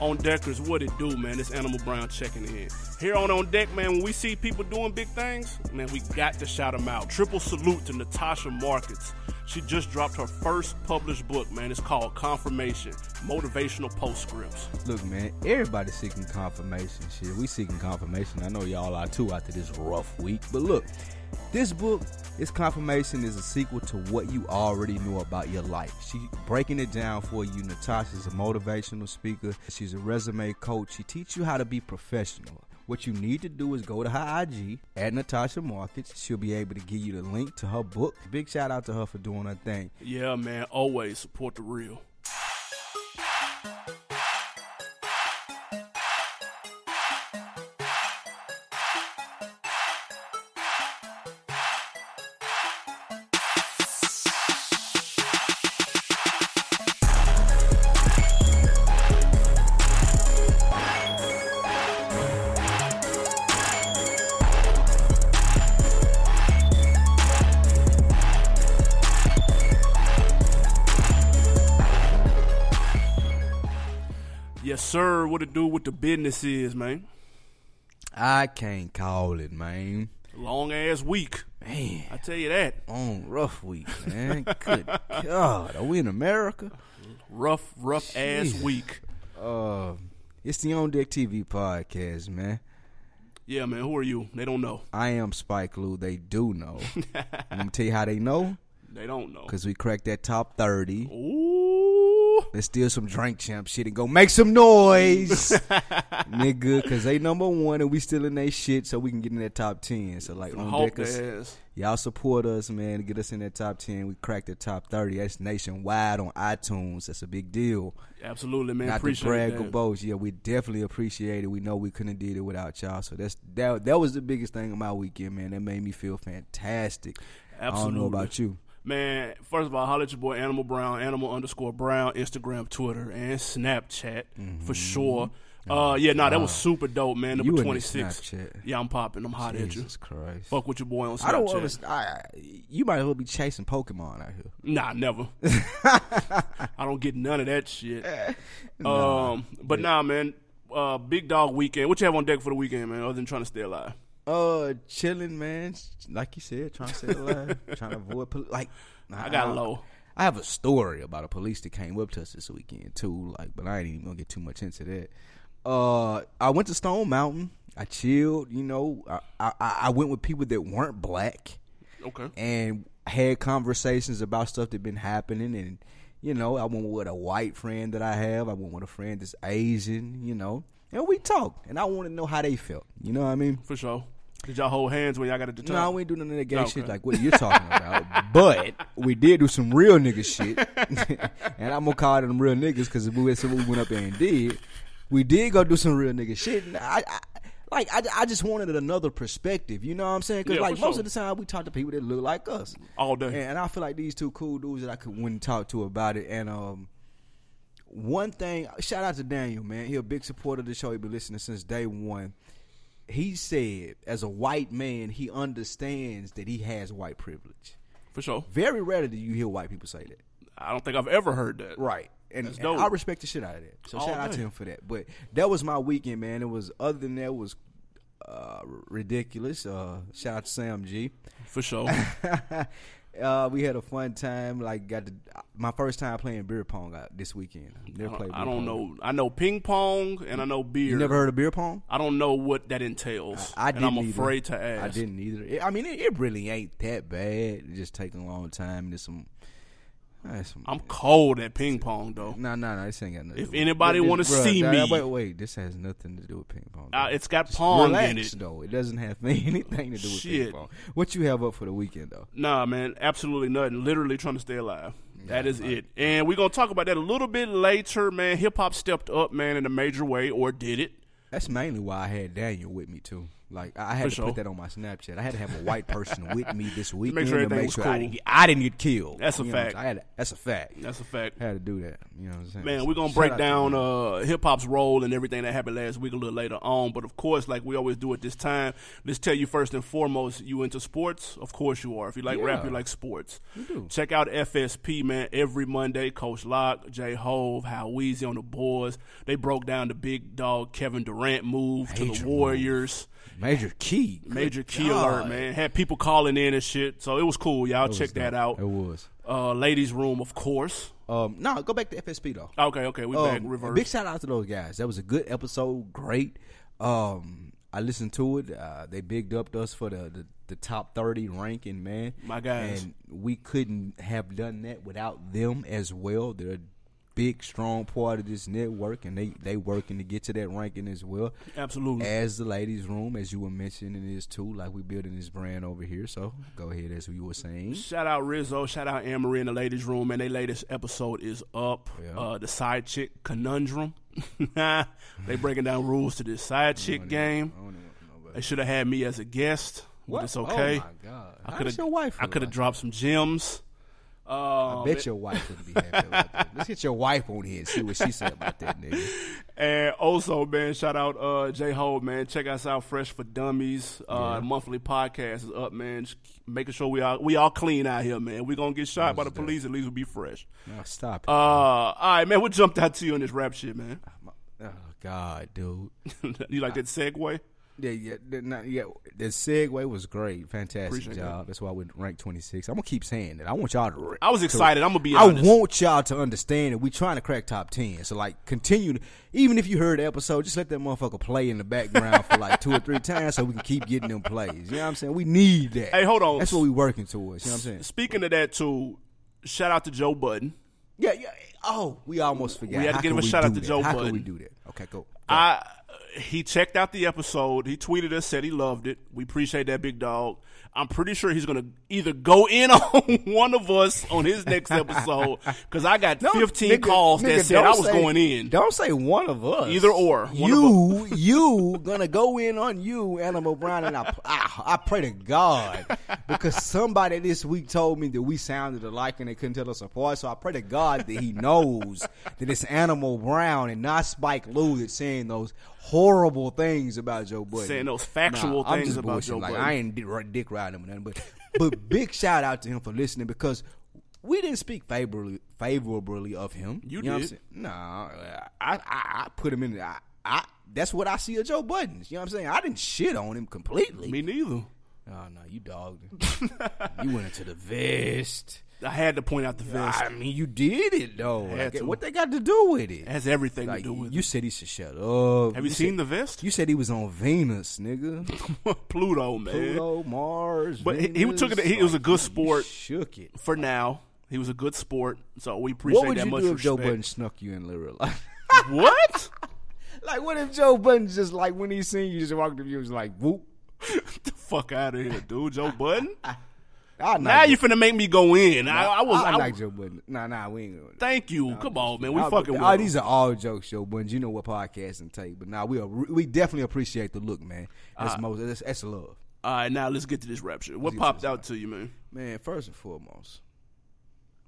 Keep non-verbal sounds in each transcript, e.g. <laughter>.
On Deckers, what it do, man? It's Animal Brown checking in. Here on On Deck, man, when we see people doing big things, man, we got to shout them out. Triple salute to Natasha Markets. She just dropped her first published book, man. It's called Confirmation Motivational Postscripts. Look, man, everybody's seeking confirmation. Shit, we seeking confirmation. I know y'all are too after this rough week. But look, this book, this confirmation is a sequel to what you already knew about your life. She breaking it down for you. Natasha's a motivational speaker. She's a resume coach. She teaches you how to be professional. What you need to do is go to her IG at Natasha Markets. She'll be able to give you the link to her book. Big shout out to her for doing her thing. Yeah, man, always support the real. What do with the business is, man? I can't call it, man. Long ass week. Man, I tell you that. on rough week, man. Good God, are we in America? Rough, rough ass week. Uh, it's the On Deck TV podcast, man. Yeah, man. Who are you? They don't know. I am Spike Lee. They do know. <laughs> Let me tell you how they know. They don't know. Cause we cracked that top thirty. Ooh. Let's steal some drink champ shit and go make some noise, <laughs> nigga. Cause they number one and we still in that shit, so we can get in that top ten. So like on Hope Deck, us- their ass. y'all support us, man. To get us in that top ten, we cracked the top thirty. That's nationwide on iTunes. That's a big deal. Absolutely, man. Not to Appreciate brag that. or boast. Yeah, we definitely appreciate it. We know we couldn't have did it without y'all. So that's that. That was the biggest thing of my weekend, man. That made me feel fantastic. I don't know about you. Man, first of all, holler at your boy Animal Brown, Animal underscore Brown, Instagram, Twitter, and Snapchat for sure. Uh, yeah, nah, that was super dope, man. Mm-hmm. Number twenty six. Yeah, I'm popping. I'm hot at you. Jesus Christ. Fuck with your boy on Snapchat. I don't understand. I, I- you might as well be chasing Pokemon out here. Nah, never. <laughs> I don't get none of that shit. Um, but nah, man. Uh, big dog weekend. What you have on deck for the weekend, man? Other than trying to stay alive. Uh, chilling, man. Like you said, trying to stay alive, <laughs> trying to avoid pol- like. I got low. I have a story about a police that came up to us this weekend too. Like, but I ain't even gonna get too much into that. Uh, I went to Stone Mountain. I chilled. You know, I I, I went with people that weren't black Okay. and had conversations about stuff that been happening. And you know, I went with a white friend that I have. I went with a friend that's Asian. You know, and we talked. And I want to know how they felt. You know what I mean? For sure. Did y'all hold hands when y'all got to top? No, we ain't do none of that gay Okay. shit like what you're talking about. <laughs> But we did do some real nigga shit, <laughs> and I'm gonna call it them real niggas because we we went up there and did. We did go do some real nigga shit. And I, I like I, I just wanted another perspective. You know what I'm saying? Because Yeah, like most sure. of the time we talk to people that look like us, All day. and, and I feel like these two cool dudes that I could went and talk to about it. And um, one thing, shout out to Daniel, man. He a big supporter of the show. He been listening since day one. He said, as a white man, he understands that he has white privilege. For sure. Very rarely do you hear white people say that. I don't think I've ever heard that. Right. And, and. I respect the shit out of that. So All shout out to him for that. But that was my weekend, man. It was other than that it was uh, ridiculous. Uh, shout out to Sam G. For sure. <laughs> uh, we had a fun time. Like got the, my first time playing beer pong out this weekend. Never I played. don't, I don't pong. know. I know ping pong and I know beer. You never heard of beer pong? I don't know what that entails. I and I'm didn't either. afraid to ask. I didn't either. It- I mean, it, it really ain't that bad. It just taking a long time. There's some. I'm cold at ping pong though. no, no, no. This ain't got nothing. If to anybody wanna see nah, me- wait, wait. This has nothing to do with ping pong. Uh, it's got Just pong relax, in it. though. It doesn't have <laughs> anything to do with Shit. ping pong. What you have up for the weekend though? Nah, man, absolutely nothing. Literally trying to stay alive. That is it. And we're gonna talk about that a little bit later, man. Hip hop stepped up, man, in a major way, or did it? That's mainly why I had Daniel with me too. Like I had For to sure. put that on my Snapchat. I had to have a <laughs> white person with me this weekend sure to make sure cool. I didn't get I didn't get killed. That's a You know what I'm fact. I had to, that's a fact. That's a fact. I had to do that. You know what I'm saying? Man, we're gonna Shout break down uh, hip hop's role and everything that happened last week a little later on. But of course, like we always do at this time, let's tell you first and foremost, you into sports? Of course you are. If you like rap, you like sports. do. Check out FSP, man. Every Monday, Coach Locke, J Hove, How Weezy on the boards. They broke down the big dog Kevin Durant move to the move. Major key. Good Major key God. alert, man. Had people calling in and shit. So it was cool. Y'all It check that out. It was. Uh, ladies' room, of course. Um, no, go back to FSP though. Okay, okay, we back Um, reverse. Big shout out to those guys. That was a good episode. Great. Um, I listened to it. Uh, they bigged up us for the, the, the top thirty ranking, man. My guys. And we couldn't have done that without them as well. They're big, strong part of this network, and they they working to get to that ranking as well. Absolutely. As the ladies' room, as you were mentioning, is too. Like we building this brand over here. So go ahead, as you were saying. Shout out Rizzo, shout out Anne Marie in the ladies' room, and their latest episode is up. Yeah. Uh, the side chick conundrum. <laughs> they breaking down rules to this side chick game. They should have had me as a guest, but it's okay. Oh my god! I could have. your wife? I could have dropped some gems. Uh, I bet your wife wouldn't be happy about that. Let's get your wife on here and see what she said about that nigga. <laughs> And also, man, shout out uh, J Ho, man. Check us out, Fresh for Dummies. Uh, Yeah. Monthly podcast is up, man. Just making sure we all we all clean out here, man. We gonna get shot by the police. At least we'll be fresh. No, stop it. Uh, all right, man. What jumped out to you on this rap shit, man? oh God, dude. <laughs> you like that segue? Yeah, yeah, the, not, yeah. The segue was great, fantastic Appreciate job. That's why we ranked twenty six. I'm gonna keep saying that. I want y'all to. I was excited. I'm gonna be I want y'all to understand that we trying to crack top ten. So like, continue. To, even if you heard the episode, just let that motherfucker play in the background for like two or three times, so we can keep getting them plays. You know what I'm saying? We need that. Hey, hold on. That's what we working towards. You know what I'm saying? Speaking of that, too, shout out to Joe Budden. Yeah, yeah. Oh, we almost forgot. We had to How give him a shout out to that? Joe How Budden. can we do that? Okay, go. go. I he checked out the episode. He tweeted us, said he loved it. We appreciate that, big dog. I'm pretty sure he's gonna either go in <laughs> on one of us on his next episode because I got 15 nigga, calls that said I was say- going in. Don't say one of us. Either or. You, <laughs> you gonna go in on you, Animal Brown, and I, I, I pray to God because somebody this week told me that we sounded alike and they couldn't tell us apart. So I pray to God that He knows that it's Animal Brown and not Spike Lee that's saying those horrible things about Joe Budden. Saying those factual I'm things about. Joe like, Budden. I ain't dick, dick riding him or nothing, but but <laughs> big shout out to him for listening because we didn't speak favorably favorably of him. You know I'm did. Nah, I, I I put him in. I, I that's what I see of Joe Budden. You know what I'm saying? I didn't shit on him completely. Me neither. Oh no, you dogged him. <laughs> you went into the vest. I had to point out the vest. I mean, you did it though. Like, to. what they got to do with it? It has everything Like, to do with it. you said he should shut up. Have you, said- seen the vest? You said he was on Venus, nigga. <laughs> Pluto, man. Pluto, Mars. But he- he took it- he was a good you sport. Shook it. For now, he was a good sport, so we appreciate that much. What would you much do if Joe respect. Budden snuck you in real <laughs> life? what? <laughs> like, what if Joe Budden just like when he seen you, just walked up you, was like, whoop. The fuck out of here, dude. Joe Budden. I Now you finna make me go in. I, I was. Ah, I, I, like Joe Budden. Nah, nah, we ain't gonna. thank you. Come on, man. We Nah, fucking. but- with oh, these are all jokes, Joe Budden. You know what podcasting take, but now we are, we definitely appreciate the look, man. That's Uh, most. That's, that's love, All right, now let's get to this rap shit. What popped out to you, man? man. First and foremost,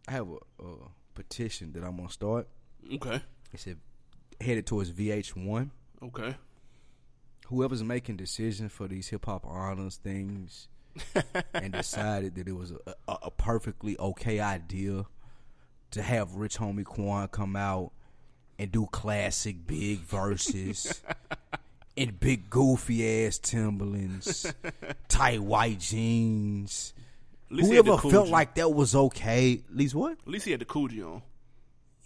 I have a, a petition that I'm gonna start. Okay. It's a, headed towards VH1. Okay. whoever's making decisions for these hip hop honors things and decided that it was a, a, a perfectly okay idea to have Rich Homie Quan come out and do classic big verses in <laughs> big goofy ass Timberlands, tight white jeans. At least he had Whoever felt like that was okay, at least what? At least he had the Coogi on.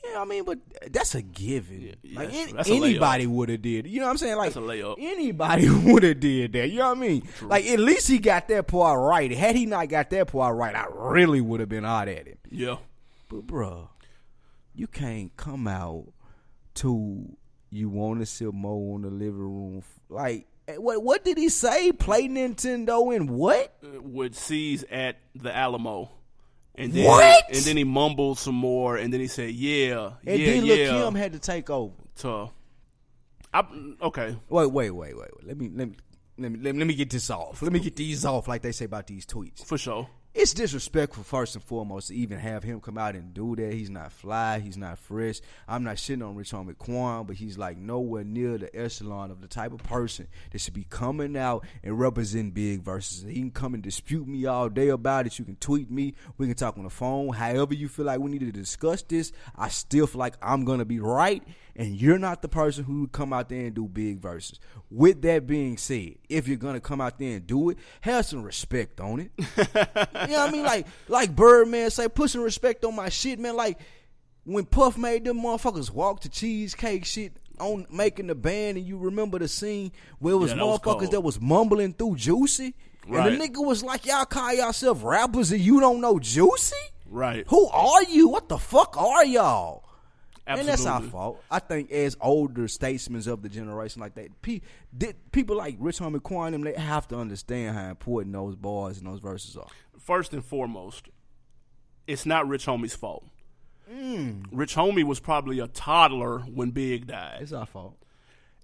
Yeah, I mean, but that's a given. Yeah, like that's- that's a anybody would have did. You know what I'm saying? Like That's a layup. anybody <laughs> would have did that. You know what I mean? Like at least he got that part right. Had he not got that part right, I really would have been hot at him. Yeah. But bruh, you can't come out to you want to sit Mo in the living room. Like eh, what? What did he say? Play Nintendo and what? Uh, With C's at the Alamo. And then, What? And then he mumbled some more, and then he said, "Yeah, And yeah, then yeah." Lil Kim had to take over. to, I, okay, Wait, wait, wait, wait. wait. Let me let me let me, let me get this off. Let me get these off, like they say about these tweets. For sure. It's disrespectful first and foremost to even have him come out and do that. He's not fly. He's not fresh. I'm not shitting on Rich Homie Quan, but he's like nowhere near the echelon of the type of person that should be coming out and representing big versus. He can come and dispute me all day about it. You can tweet me. We can talk on the phone. However you feel like we need to discuss this, I still feel like I'm gonna be right and you're not the person who would come out there and do big verses. With that being said, if you're gonna come out there and do it, have some respect on it. <laughs> you know what I mean? Like like Birdman say, put some respect on my shit, man. Like when Puff made them motherfuckers walk to cheesecake shit on making the band, and you remember the scene where it was Yeah, that was motherfuckers that was mumbling through Juicy, Right. and the nigga was like, "Y'all call yourself rappers and you don't know Juicy? Right. Who are you? What the fuck are y'all?" And that's our fault. I think as older statesmen of the generation like that, pe- did, people like Rich Homie Quan, them, they have to understand how important those bars and those verses are. First and foremost, it's not Rich Homie's fault. Mm. Rich Homie was probably a toddler when Big died. It's our fault.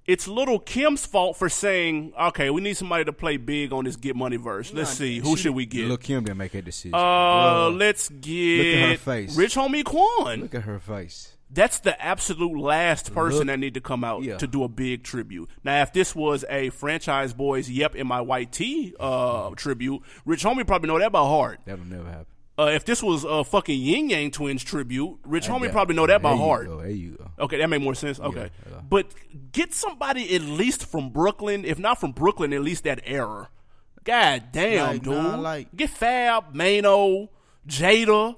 It's Lil Kim's fault for saying, "Okay, we need somebody to play big on this Get Money verse. Let's see who should we get." Look, Kim didn't make a decision. uh, Bruh, let's get look at her face. Rich Homie Quan. look at her face. That's the absolute last person Look- that need to come out Yeah. to do a big tribute. Now, if this was a Franchize Boyz, yep, in my white tee uh, <laughs> tribute, Rich Homie probably know that by heart. That'll never happen. Uh, if this was a fucking Ying Yang Twins tribute, Rich Homie Yeah. probably know that by heart. go, There you go. Okay, that made more sense. Okay, yeah. but get somebody at least from Brooklyn, if not from Brooklyn, at least that era. God damn, Like, dude. nah, like- get Fab, Maino, Jada.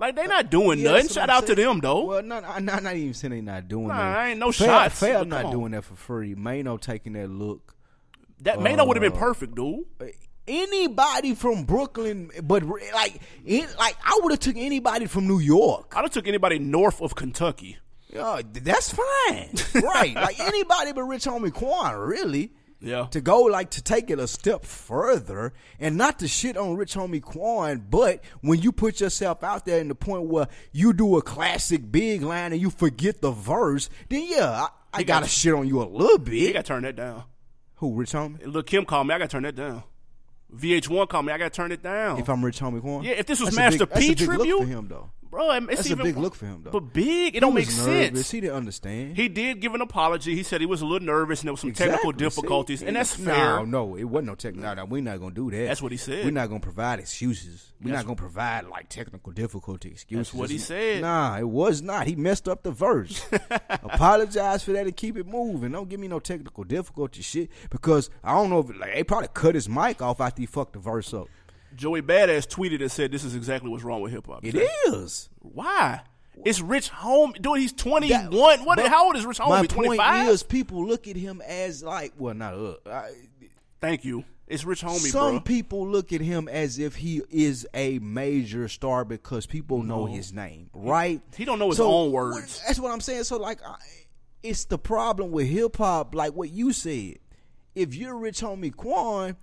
Like they not doing Yeah, nothing. Shout I'm out to them though. Well, not, I'm not, not even saying they not doing Nah, that. I ain't no Fab, shots, Fab not on. doing that for free. Maino taking that look. that Maino would have been uh, perfect, dude. Anybody from Brooklyn, but like, in, like I would have took anybody from New York. I'd have took anybody north of Kentucky. Yeah, that's fine, <laughs> right? Like anybody but Rich Homie Quan, really. Yeah. To go like to take it a step further and not to shit on Rich Homie Quan, but when you put yourself out there in the point where you do a classic big line and you forget the verse, then yeah, I, I got- gotta shit on you a little bit. You got to turn that down. Who, Rich Homie? Look, Kim called me. I got to turn that down. VH1 called me. I got to turn it down. If I'm Rich Homie Quan? Yeah, if this was That's Master big, P a big look tribute, for him though. Bro, it's That's a big look for him, though. But big, it He don't make nervous. sense. He didn't understand. He did give an apology. He said he was a little nervous and there was some technical difficulties, See? and that's no, fair. No, it wasn't no technical. No, no, we're not gonna do that. That's what he said. We're not gonna provide excuses. We're not gonna provide like technical difficulty excuses. That's what he said. Nah, it was not. He messed up the verse. <laughs> Apologize for that and keep it moving. Don't give me no technical difficulty shit because I don't know if like they probably cut his mic off after he fucked the verse up. Joey Badass tweeted and said, "This is exactly what's wrong with hip hop." It is. Why? It's Rich Home, dude. He's twenty one. What? How old is Rich My Homie? Twenty five. is, people look at him as like, well, not uh, I, Thank you. It's Rich Homie, Some bro. people look at him as if he is a major star because people know his name, right? he don't know his own words. That's what I'm saying. So like, I, it's the problem with hip hop, like what you said. If you're Rich Homie Quan,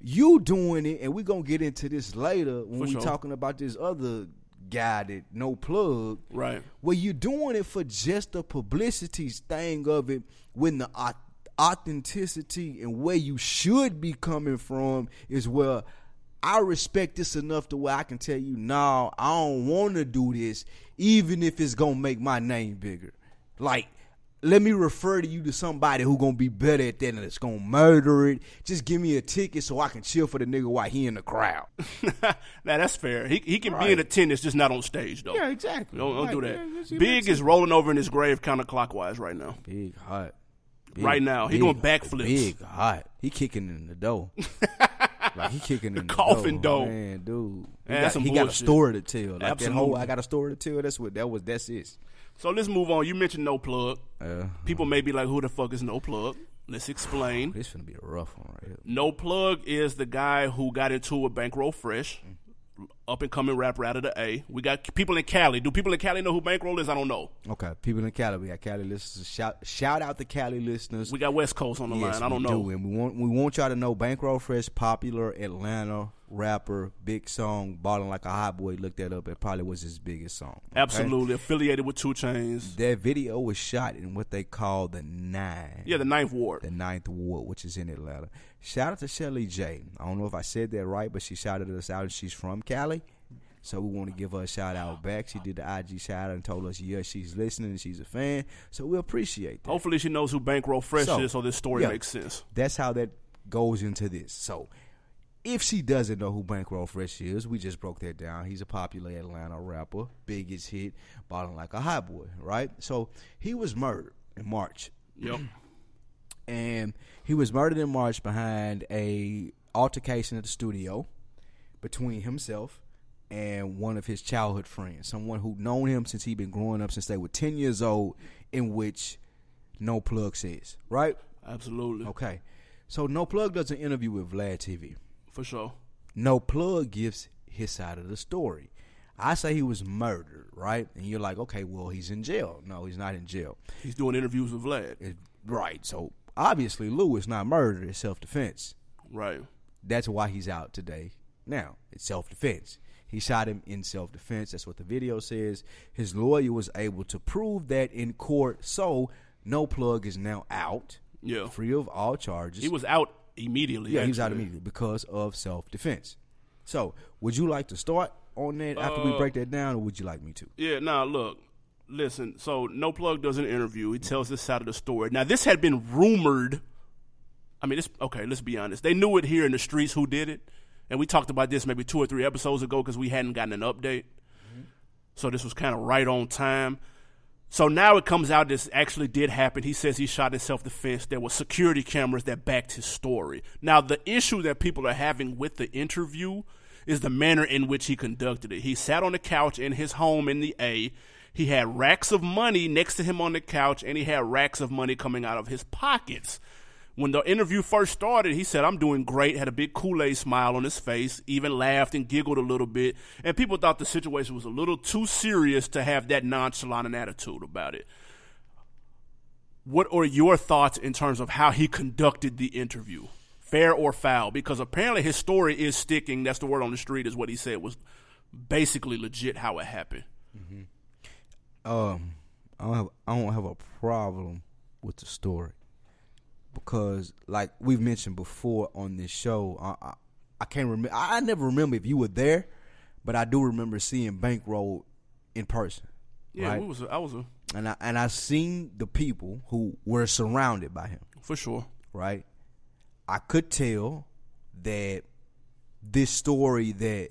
you doing it, and we're gonna get into this later when For we sure. talking about this other guy that no plug. Right. Well, you're doing it for just the publicity thing of it when the authenticity and where you should be coming from is where I respect this enough to where I can tell you, no, I don't want to do this, even if it's gonna make my name bigger. Like, let me refer to you to somebody who gonna be better at that and it's gonna murder it. Just give me a ticket so I can chill for the nigga while he in the crowd. <laughs> now that's fair. He he can be Right. in attendance, just not on stage though. Yeah, exactly. Don't, don't Like, do that. just- Big is rolling over in his grave counterclockwise right now. Big hot. Big, Right now, he big, doing backflips. Big hot. He kicking in the dough. <laughs> like he kicking in the coffin dough. Man, dude. He, Man, got, he got a story to tell. Like that Absolutely. whole I got a story to tell. That's what that was. That's it. So let's move on. You mentioned no plug. Uh, People may be like, "Who the fuck is no plug?" Let's explain. This gonna be a rough one right here. No plug is the guy who got into a bankroll fresh. Up and coming rapper out of the A. We got people in Cali. Do people in Cali know who Bankroll is? I don't know. Okay, people in Cali. We got Cali listeners. Shout shout out the Cali listeners. We got West Coast on the Yes, line. I don't know. do, and we want we want y'all to know Bankroll Fresh, popular Atlanta rapper, big song, balling like a hot boy. Looked that up. It probably was his biggest song. okay? Absolutely affiliated with 2 Chainz. That video was shot in what they call the nine. Yeah, the Ninth Ward. the Ninth Ward, which is in Atlanta. Shout out to Shelly J. I don't know if I said that right, but she shouted us out and she's from Cali. So we want to give her a shout out back. She did the IG shout out and told us, yeah, she's listening and she's a fan. So we appreciate that. Hopefully, she knows who Bankroll Fresh So, is, so this story yeah. makes sense. That's how that goes into this. So if she doesn't know who Bankroll Fresh is, we just broke that down. He's a popular Atlanta rapper, biggest hit, balling like a hot boy, right? So he was murdered in March. Yep. <clears throat> and he was murdered in March behind a altercation at the studio between himself and one of his childhood friends, someone who'd known him since he'd been growing up since they were ten years old, in which No Plug says, right? Absolutely. Okay. So No Plug does an interview with Vlad TV. For sure. No Plug gives his side of the story. I say he was murdered, right? And you're like, okay, well, he's in jail. No, he's not in jail. He's doing interviews with Vlad. It- right. So obviously, Lou is not murdered. It's self defense. Right. That's why he's out today. Now, it's self defense. He shot him in self defense. That's what the video says. His lawyer was able to prove that in court. So, no plug is now out, Yeah. free of all charges. He was out immediately. yeah, he was out immediately because of self defense. So, would you like to start on that after we Uh, break that down, or would you like me to? Yeah, now look, listen. So No Plug does an interview. He tells this side of the story. Now this had been rumored. I mean, it's okay. Let's be honest. They knew it here in the streets who did it, and we talked about this maybe two or three episodes ago because we hadn't gotten an update. So this was kind of right on time. So now it comes out this actually did happen. He says he shot in self defense. There were security cameras that backed his story. Now the issue that people are having with the interview is the manner in which he conducted it. He sat on the couch in his home in the A. He had racks of money next to him on the couch, and he had racks of money coming out of his pockets. When the interview first started, he said, I'm doing great, had a big Kool Aid smile on his face, even laughed and giggled a little bit. And people thought the situation was a little too serious to have that nonchalant attitude about it. What are your thoughts in terms of how he conducted the interview? Fair or foul? Because apparently his story is sticking. That's the word on the street, is what he said was basically legit how it happened. um, I don't have I don't have a problem with the story because, like we've mentioned before on this show, I I, I can't remember. I, never remember if you were there, but I do remember seeing Bankroll in person. Yeah, right? we was I was a, and I and I seen the people who were surrounded by him. for sure. Right, I could tell that this story that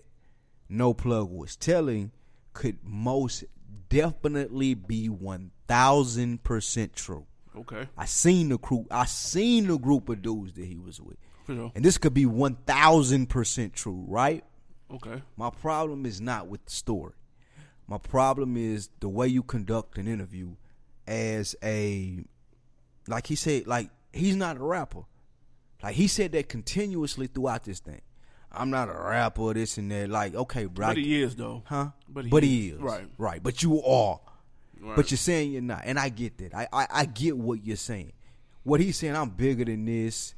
No Plug was telling could most definitely be one thousand percent true. Okay, I seen the crew. I seen the group of dudes that he was with, for sure. and this could be one thousand percent true. Right. Okay, My problem is not with the story. My problem is the way you conduct an interview as a like he said like he's not a rapper. Like he said that continuously throughout this thing. I'm not a rapper, this and that. Like, okay, bro. I but he is though. Huh? But he but is. he is. Right. Right. But you are. Right. But you're saying you're not. And I get that. I, I, I get what you're saying. What he's saying, I'm bigger than this.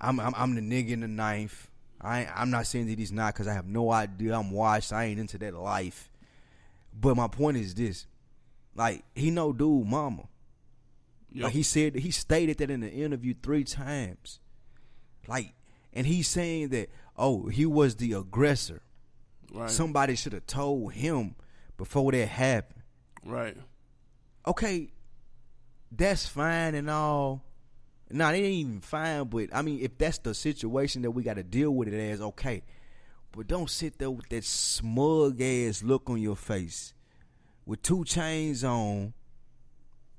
I'm I'm, I'm the nigga in the ninth. I I'm not saying that he's not because I have no idea. I'm washed. I ain't into that life. But my point is this. Like, he no dude mama. Yep. Like he said he stated that in the interview three times. Like and he's saying that, oh, he was the aggressor. right, Somebody should have told him before that happened. right. Okay, that's fine and all. Nah, it ain't even fine, but I mean, if that's the situation that we got to deal with it as, okay. But don't sit there with that smug ass look on your face, with two chains on,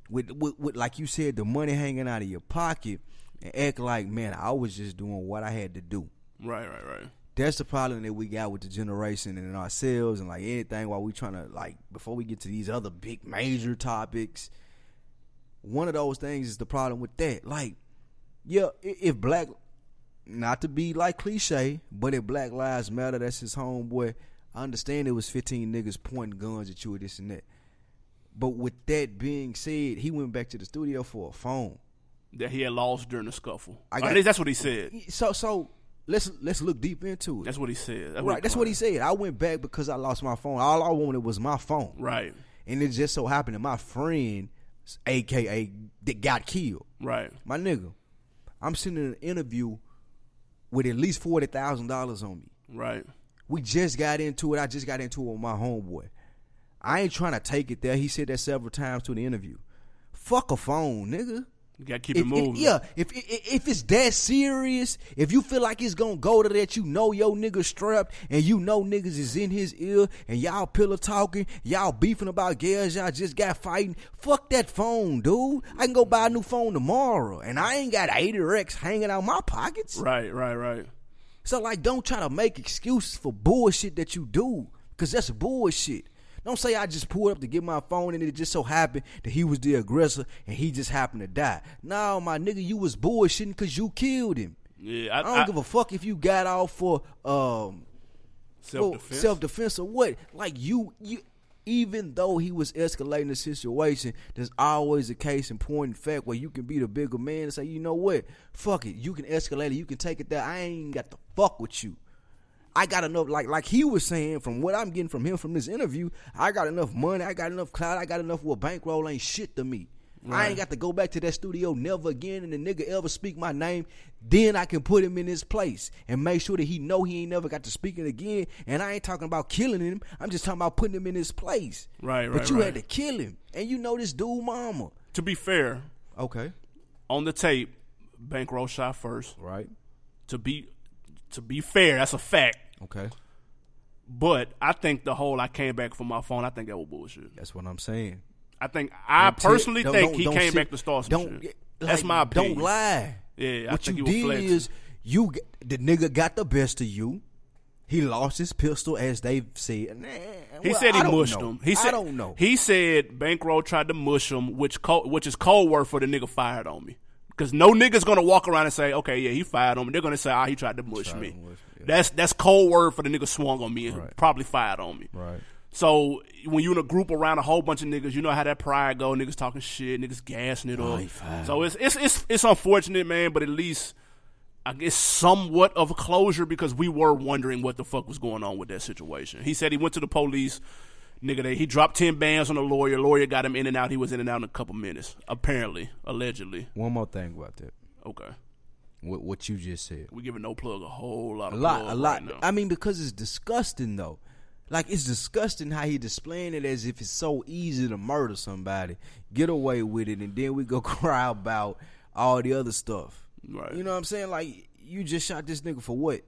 with, with, with like you said, the money hanging out of your pocket, and act like, man, I was just doing what I had to do. Right, right, right. That's the problem that we got with the generation and ourselves and like anything while we trying to like before we get to these other big major topics. One of those things is the problem with that. Like, yeah, if black not to be like cliche, but if Black Lives Matter, that's his homeboy, I understand it was 15 niggas pointing guns at you or this and that. But with that being said, he went back to the studio for a phone. That he had lost during the scuffle. I got- at least that's what he said. So so let's let's look deep into it. That's what he said. right, that's what he said. I went back because I lost my phone. All I wanted was my phone. Right, And it just so happened that my friend, aka that got killed. right, My nigga, I'm sitting in an interview with at least forty thousand dollars on me. right. We just got into it. I just got into it with my homeboy. I ain't trying to take it there. He said that several times to the interview. Fuck a phone, nigga. You gotta keep If, it moving. if, yeah, if, if if it's that serious, if you feel like it's gonna go to that, you know your nigga strapped, and you know niggas is in his ear, and y'all pillow talking, y'all beefing about girls, y'all just got fighting. Fuck that phone, dude. I can go buy a new phone tomorrow, and I ain't got 80 Rex hanging out my pockets. Right, right, right. So like, don't try to make excuses for bullshit that you do, cause that's bullshit. Don't say I just pulled up to get my phone and it just so happened that he was the aggressor and he just happened to die. No, my nigga, you was bullshitting cause you killed him. Yeah, I, I don't give a fuck if you got off for um self defense. self defense or what. Like you you even though he was escalating the situation, there's always a case in point in fact where you can be the bigger man and say, you know what, fuck it, you can escalate it, you can take it there. I ain't got to fuck with you. I got enough, like like he was saying, from what I'm getting from him from this interview, I got enough money, I got enough clout, I got enough where bankroll ain't shit to me. I ain't got to go back to that studio never again, and the nigga ever speak my name. Then I can put him in his place and make sure that he know he ain't never got to speak it again. And I ain't talking about killing him. I'm just talking about putting him in his place. Right, right. But you right. had to kill him, and you know this dude, mama. To be fair, Okay. on the tape, Bankroll shot first. Right. To be to be fair, that's a fact. Okay. But I think the whole I came back for my phone, I think that was bullshit. That's what I'm saying. I think I Don't personally don't- think don't- he came sit- back to start some don't, shit. like, That's my opinion. Don't lie. Yeah, I what think you did flexing. is you the nigga got the best of you. He lost his pistol, as they said. Nah, He well, said he mushed know. him. He said, I don't know. He said Bankroll tried to mush him, which co- which is code word for the nigga fired on me. Because no nigga's gonna walk around and say, okay, yeah, he fired on me. They're gonna say, ah, he tried to mush me. mush, yeah. That's that's code word for the nigga swung on me and Right. probably fired on me. Right. So when you're in a group around a whole bunch of niggas, you know how that pride go. Niggas talking shit, niggas gassing it Oh, up. So it's it's it's it's unfortunate, man. But at least I guess somewhat of a closure because we were wondering what the fuck was going on with that situation. He said he went to the police. Nigga, they, he dropped ten bands on a lawyer. Lawyer got him in and out. He was in and out in a couple minutes. Apparently, allegedly. One more thing about that. Okay, What, what you just said. we giving no plug a whole lot. A lot, a lot. Right. I mean, because it's disgusting though. Like it's disgusting how he displaying it as if it's so easy to murder somebody, get away with it, and then we go <laughs> cry about all the other stuff. Right. You know what I'm saying? Like you just shot this nigga for what?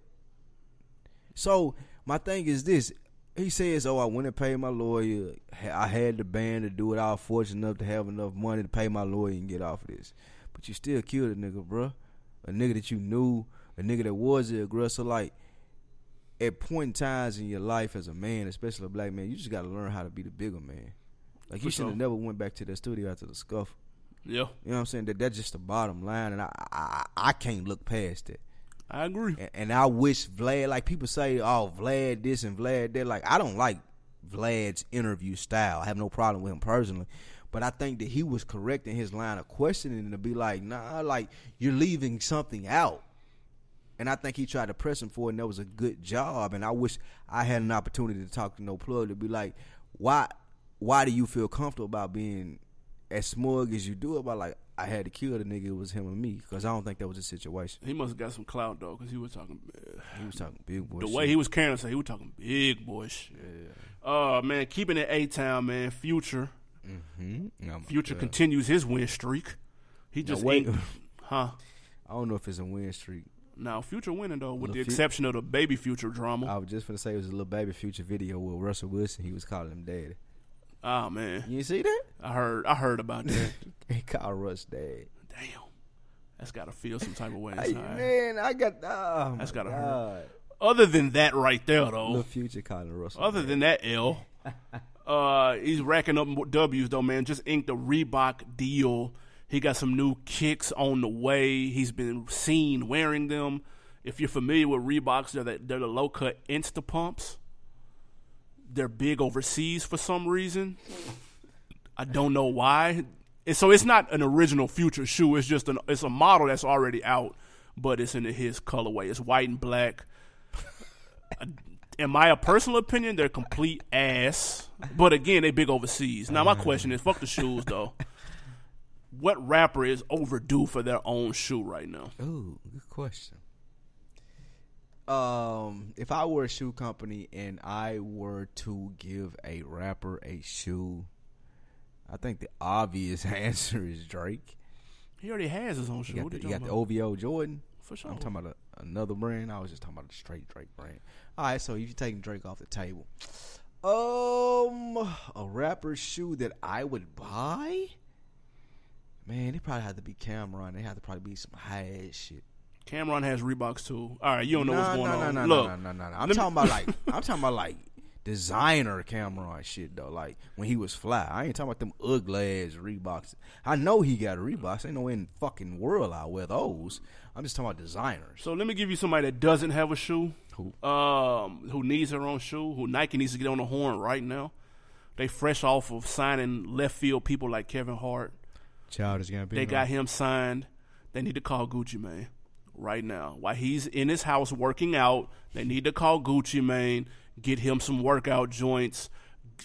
So my thing is this. He says, "Oh, I went and paid my lawyer. I had the band to do it. I was fortunate enough to have enough money to pay my lawyer and get off of this. But you still killed a nigga, bro. A nigga that you knew, a nigga that was the aggressor. Like at point in times in your life as a man, especially a black man, you just got to learn how to be the bigger man. Like you should have sure. never went back to the studio after the scuffle. yeah, You know what I'm saying? That that's just the bottom line, and I I, I can't look past it. I agree. And, and I wish Vlad, like people say, oh Vlad this and Vlad that. Like I don't like Vlad's interview style. I have no problem with him personally, but I think that he was correct in his line of questioning to be like, nah, like you're leaving something out. And I think he tried to press him for it, and that was a good job. And I wish I had an opportunity to talk to No Plug to be like, why, why do you feel comfortable about being as smug as you do about like I had to kill the nigga, it was him and me because I don't think that was the situation. He must have got some clout though, because he was talking. uh, He was talking big boy. the shit. way he was carrying himself, he was talking big boy shit. Uh man, keeping it A Town, man. Future, Mhm. Oh Future God. continues his win streak. He just wait. ain't, <laughs> huh? I don't know if it's a win streak. Now Future winning though, with the exception of the baby Future drama. I was just gonna say it was a little baby future video with Russell Wilson. He was calling him daddy. oh man, You see that? I heard, I heard about that. <laughs> He called Russ dad. Damn, that's gotta feel some type of way Hey, inside. man, I got. Oh That's gotta hurt. Other than that, right there though. The future calling Russell. Other dad. than that, L, <laughs> uh, he's racking up W's though, man. Just inked a Reebok deal. He got some new kicks on the way. He's been seen wearing them. If you're familiar with Reeboks, they're the, they're the low cut Insta pumps. they're big overseas for some reason. I don't know why. And so it's not an original future shoe. It's just an it's a model that's already out, but it's in his colorway. It's white and black. in my personal opinion, they're complete ass. But again, they big overseas. Now my question is, fuck the shoes though. What rapper is overdue for their own shoe right now? Ooh, good question. Um, if I were a shoe company and I were to give a rapper a shoe, I think the obvious <laughs> answer is Drake. He already has his own shoe. You got, the, you got the? OVO Jordan. For sure. I'm talking about a, another brand. I was just talking about a straight Drake brand. All right, so if you're taking Drake off the table, um, a rapper shoe that I would buy, man, they probably have to be Cam'ron. They have to probably be some high ass shit. Cam'ron has Reeboks too. All right, you don't know Nah, what's going nah, on. nah, nah, Look, no, no, no, nah. I'm talking about like I'm talking about like designer Cam'ron shit though. Like when he was fly, I ain't talking about them ugly ass Reeboks. I know he got a Reeboks. Ain't no way in the fucking world I wear those. I'm just talking about designers. So let me give you somebody that doesn't have a shoe, Who? um, who needs their own shoe, who Nike needs to get on the horn right now. They fresh off of signing left field people like Kevin Hart. Childish Gambino. They got him signed. They need to call Gucci Mane right now. While he's in his house working out, they need to call Gucci Mane, get him some workout joints.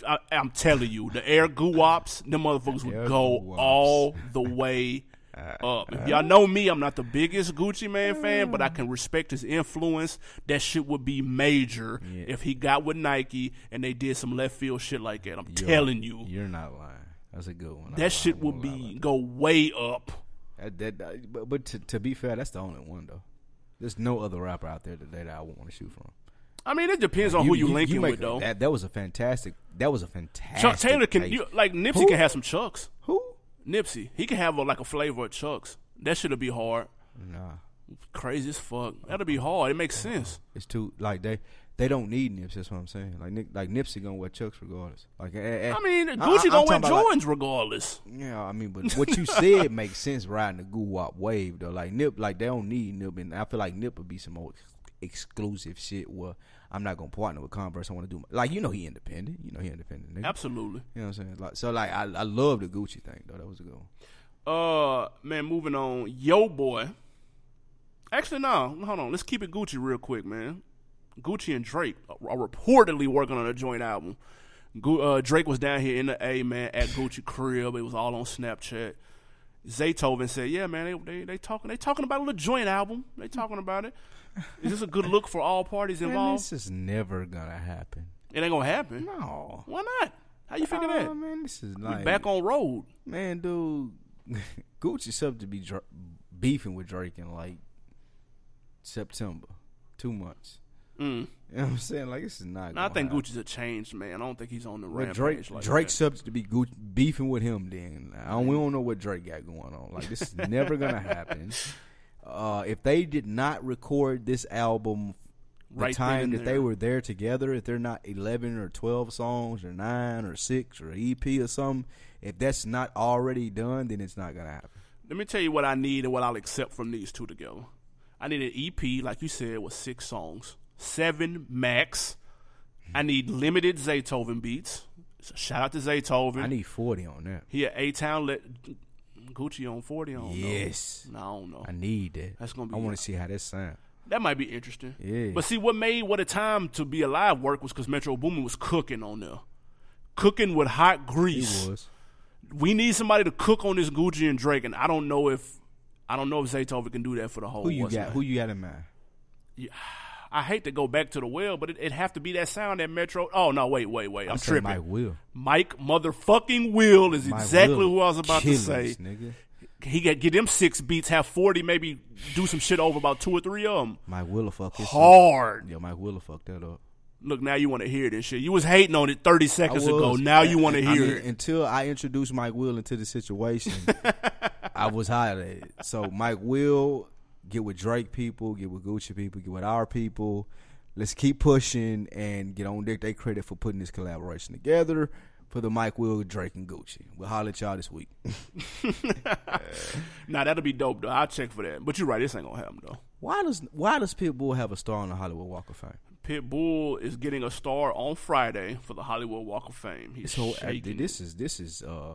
I, I'm telling you, the air Guwops, them motherfuckers would go all the <laughs> way uh, up. If uh-huh. y'all know me, I'm not the biggest Gucci Mane fan, but I mm. can respect his influence. That shit would be major Yeah. if he got with Nike and they did some left field shit like that. I'm You're- telling you, You're not lying. That's a good one. I- that shit I would be go way up. that. That, but but to, to be fair, that's the only one though. There's no other rapper out there today that I would want to shoot from. I mean, it depends on who you, linking make with, a- though. That, that was a fantastic. That was a fantastic. Chuck Taylor can, you, like Nipsey Who? can have some Chucks. who? Nipsey, he can have a, like a flavor of Chucks. That should be hard. Nah, Crazy as fuck. That'll be hard. It makes sense. it's too like they they don't need Nipsey. That's what I'm saying. Like Nick, like Nipsey gonna wear Chucks regardless. Like eh, eh, I mean, Gucci I- gonna wear about, like- Jordans regardless. Yeah, I mean, but <laughs> what you said makes sense riding the Guwop wave though. Like Nip, like they don't need Nip, and I feel like Nip would be some more ex- exclusive shit. Where I'm not gonna partner with Converse. I want to do like you know he independent. You know he independent. Nigga. Absolutely. You know what I'm saying? Like so, like I I love the Gucci thing though. That was a good one. Uh, man, moving on. Yo, boy. Actually, no. Hold on. Let's keep it Gucci real quick, man. Gucci and Drake are reportedly working on a joint album. Uh, Drake was down here in the A, man, at Gucci crib. It was all on Snapchat. Zaytoven said, "Yeah, man, they, they they talking they talking about a little joint album. They talking about it. Is this a good look for all parties Man, involved? this is never gonna happen. It ain't gonna happen. No. Why not? How you figure Oh, that? man, this is We like back on road. man, dude. <laughs> Gucci's something to be dr- beefing with Drake in like September, two months. Mm. You know what I'm saying? Like this is not. Now, I think happen. Gucci's a changed man. I don't think he's on the rampage Drake, like Drake's subject to be Gucci, beefing with him. Then I don't, we don't know what Drake got going on. Like this is never gonna <laughs> happen. Uh, if they did not record this album the Right time that they were there together, if they're not eleven or twelve songs or nine or six or EP or something, if that's not already done, then it's not gonna happen. Let me tell you what I need and what I'll accept from these two together. I need an EP, like you said, with six songs, seven max. I need limited Zaytoven beats. So shout out to Zaytoven. I need forty on that. he at A Town. Let Gucci on forty. I don't Yes. know. No, I don't know. I need that. That's gonna be- I want to see how that sound. That might be interesting. Yeah. But see, what made what a time to be alive work was because Metro Boomin was cooking on there, cooking with hot He grease. was. We need somebody to cook on this Gucci and Drake, and I don't know if I don't know if Zaytoven can do that for the whole. Who you got? Who you got in mind? I hate to go back to the well, but it, it have to be that sound that Metro. Oh no, wait, wait, wait! I'm, I tripping. Mike Will. Mike motherfucking Will is Mike exactly Will who I was about to say. nigga. He got get them six beats, have forty, maybe do some shit over about two or three of them. Mike Will fuck up. Hard. Yo, Mike Will fuck that up. Look, now you want to hear this shit. You was hating on it thirty seconds ago. Now you want to I hear mean, it. Until I introduced Mike Will into the situation, <laughs> I was highlighted. So Mike Will get with Drake people, get with Gucci people, get with our people. Let's keep pushing and get on Deck TV credit for putting this collaboration together for the Mike Will, Drake, and Gucci. We'll holler at y'all this week. <laughs> Nah, that'll be dope though. I'll check for that. But you're right, this ain't gonna happen though. Why does Why does Pitbull have a star on the Hollywood Walk of Fame? Pitbull is getting a star on Friday for the Hollywood Walk of Fame. He's So shaking. this is this is uh,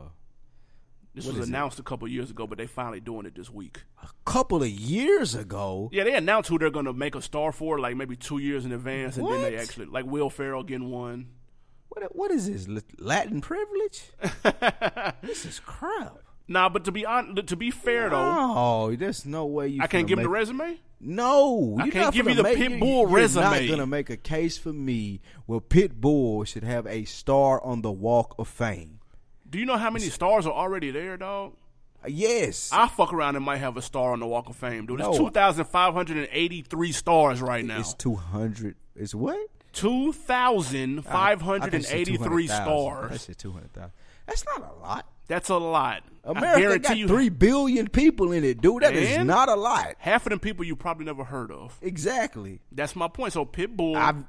This what was is it? announced a couple years ago, but they finally doing it this week. a couple of years ago. Yeah, they announced who they're gonna make a star for, like maybe two years in advance, and then they actually like Will Ferrell getting one. What what is this Latin privilege? <laughs> this is crap. Nah, but to be on, to be fair though, Oh, there's no way you. I can't give him the resume. No, I you're can't give you the make- Pitbull you're, You're resume. not gonna make a case for me where Pitbull should have a star on the Walk of Fame. Do you know how many stars are already there, dog? Yes, I fuck around and might have a star on the Walk of Fame, dude. It's two thousand five hundred and eighty-three stars right now. it's two hundred. It's what? Two thousand five I hundred thought you and said eighty-three 200,000. I stars. said two hundred thousand. That's not a lot. That's a lot. America got you, three billion people in it, dude. That is not a lot. half of them people you probably never heard of. Exactly. That's my point. So Pitbull, I've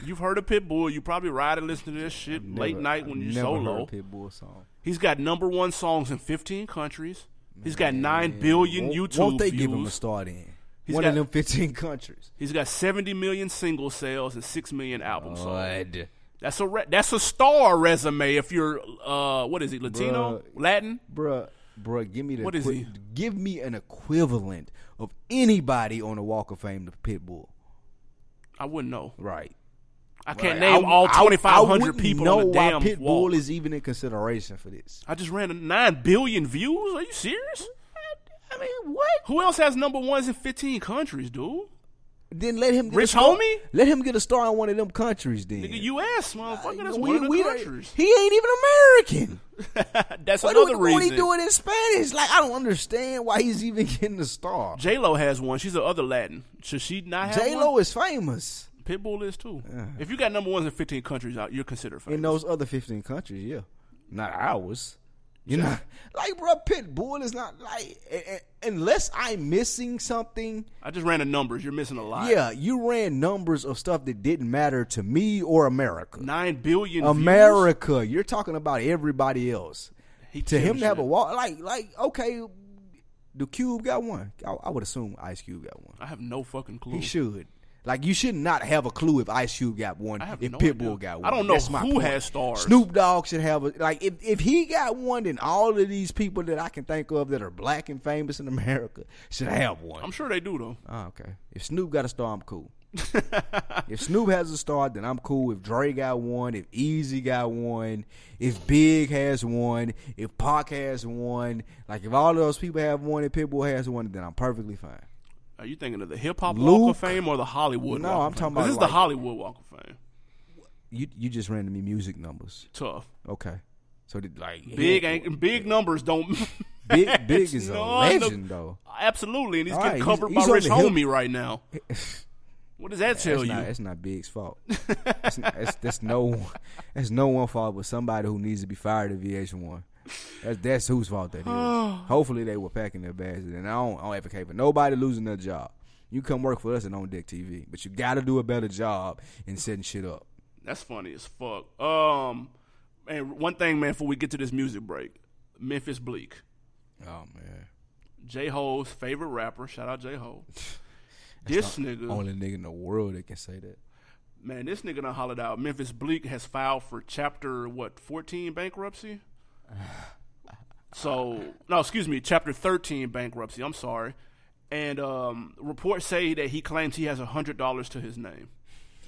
<sighs> you've heard of Pitbull. You probably ride and listen to this shit late never- night when I've you never solo. Pitbull song. He's got number one songs in 15 countries. He's got nine billion Won't- YouTube Won't they views. give him a start in He's one got- of them fifteen countries? He's got 70 million single sales and six million album sold. That's a re- that's a star resume if you're uh what is he Latino Bruh. Latin? Bruh, bruh, give me the What is he? give me an equivalent of anybody on the Walk of Fame to Pitbull. I wouldn't know. Right. I can't Right. name all I- I 2,500 people know on the why damn Pitbull walk. is even in consideration for this. I just ran a nine billion views. Are you serious? I mean, what? Who else has number ones in 15 countries, dude? Then let him get Rich a star, Homie? Let him get a star in one of them countries. Then Nigga, U.S. motherfucker. That's We- one of the countries. He ain't even American. <laughs> That's What, another what, reason. what he doing in Spanish? Like I don't understand why he's even <laughs> getting a star. J Lo has one. She's the other Latin. Should she not have J one? Lo is famous Pitbull is too. If you got number ones in 15 countries, uh, you're considered famous. in those other fifteen countries. Yeah, not ours. You know, <laughs> like bro, Pitbull is not like unless I'm missing something. I just ran the numbers. You're missing a lot. Yeah, you ran numbers of stuff that didn't matter to me or America. Nine billion views? America, you're talking about everybody else. He To him to have a walk, like, like okay, the Cube got one. I, I would assume Ice Cube got one. I have no fucking clue. He should. Like you should not have a clue if Ice Cube got one. If no Pitbull idea. got one, I don't know That's my who point. has stars. Snoop Dogg should have a like. If if he got one, then all of these people that I can think of that are black and famous in America should have one. I'm sure they do though. Oh, okay. If Snoop got a star, I'm cool. <laughs> if Snoop has a star, then I'm cool. If Dre got one, if Eazy got one, if Big has one, if Pac has one, like if all of those people have one, and Pitbull has one, then I'm perfectly fine. Are you thinking of the hip hop Walk of Fame or the Hollywood? No, Walk I'm of Fame? about, This is like- the Hollywood Walk of Fame. You you just ran to me music numbers. Tough. Okay. So did, like Big yeah, ain't big numbers don't. <laughs> big big is a none of- legend though. Absolutely, and he's All getting right, covered he's- he's by on Rich the hip- Homie right now. <laughs> What does that tell That's you? not, that's not Big's fault. <laughs> that's, that's, that's no that's no one fault but somebody who needs to be fired at VH1. That's that's whose fault that is. <sighs> Hopefully they were packing their bags, and I don't, I don't advocate for nobody losing their job. You come work for us and on Deck TV, but you got to do a better job in setting shit up. That's funny as fuck. Um, and one thing, man, before we get to this music break, Memphis Bleek, Oh man, J Ho's favorite rapper. Shout out J Ho. <laughs> This nigga, only nigga in the world that can say that. man, this nigga done hollered out. Memphis Bleek has filed for chapter what fourteen bankruptcy. So no, excuse me, chapter thirteen bankruptcy. I'm sorry. And um, reports say that he claims he has hundred dollars to his name.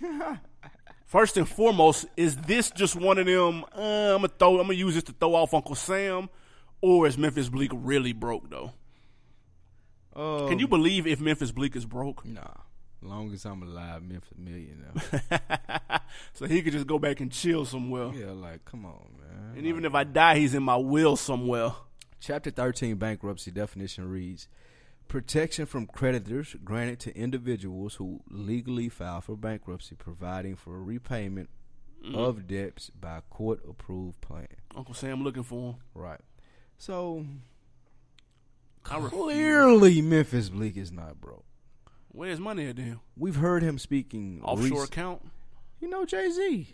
<laughs> First and foremost, is this just one of them? Uh, I'm gonna throw. I'm gonna use this to throw off Uncle Sam, or is Memphis Bleek really broke though? Oh, Can you believe if Memphis Bleek is broke? Nah, long as I'm alive, Memphis million now. <laughs> so he could just go back and chill somewhere. yeah, like come on, man. And even if I die, he's in my will somewhere. Chapter 13 bankruptcy definition reads Protection from creditors granted to individuals who legally file for bankruptcy, providing for repayment mm-hmm. of debts by court approved plan. Uncle Sam looking for him. Right. So clearly, Memphis Bleek is not broke. Where's money at then? We've heard him speaking. Offshore rec- account? You know, Jay Z.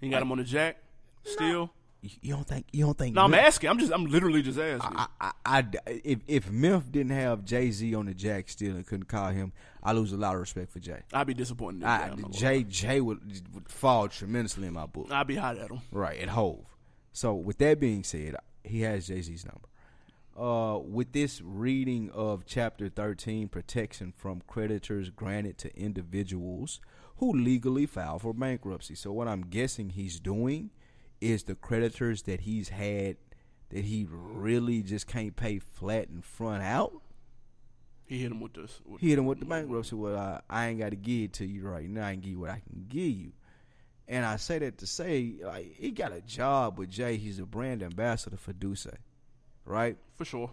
He got him on the jack? Still? You you don't think? You don't think? No, I'm asking. I'm just. I'm literally just asking. I, I, I, if if Memphis didn't have Jay Z on the jack still and couldn't call him, I lose a lot of respect for Jay. I'd be disappointed. I, that, I'm not gonna Jay Jay would, would fall tremendously in my book. I'd be hot at him. Right, at Hove. So with that being said, he has Jay Z's number. Uh, with this reading of chapter 13, protection from creditors granted to individuals who legally file for bankruptcy. So what I'm guessing he's doing is the creditors that he's had that he really just can't pay flat and front out. He hit him with this. With, He hit him with the bankruptcy. Well, I, I ain't got to give it to you right now. I can give you what I can give you. And I say that to say, like, he got a job with Jay. He's a brand ambassador for D'usse, right? for sure.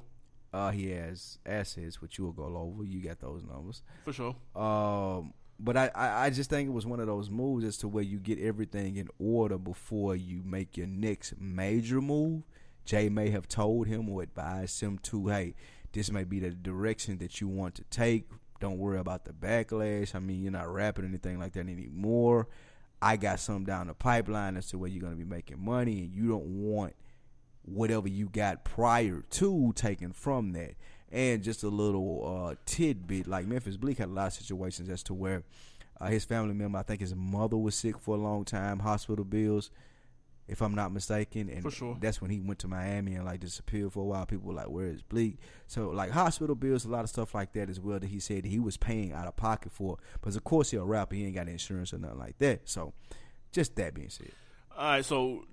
Uh, he has assets, which you'll go over. You got those numbers. For sure. Um, but I, I, I just think it was one of those moves as to where you get everything in order before you make your next major move. Jay may have told him or advised him to, hey, this may be the direction that you want to take. Don't worry about the backlash. I mean, you're not rapping anything like that anymore. I got some down the pipeline as to where you're going to be making money, and you don't want whatever you got prior to taken from that. And just a little uh, tidbit, like Memphis Bleek had a lot of situations as to where uh, his family member, I think his mother was sick for a long time, hospital bills, if I'm not mistaken. And sure. that's when he went to Miami and like disappeared for a while. People were like, "Where is Bleek?" So like hospital bills, a lot of stuff like that as well that he said he was paying out of pocket for. But of course, he a rapper, he ain't got insurance or nothing like that. So just that being said, All right, so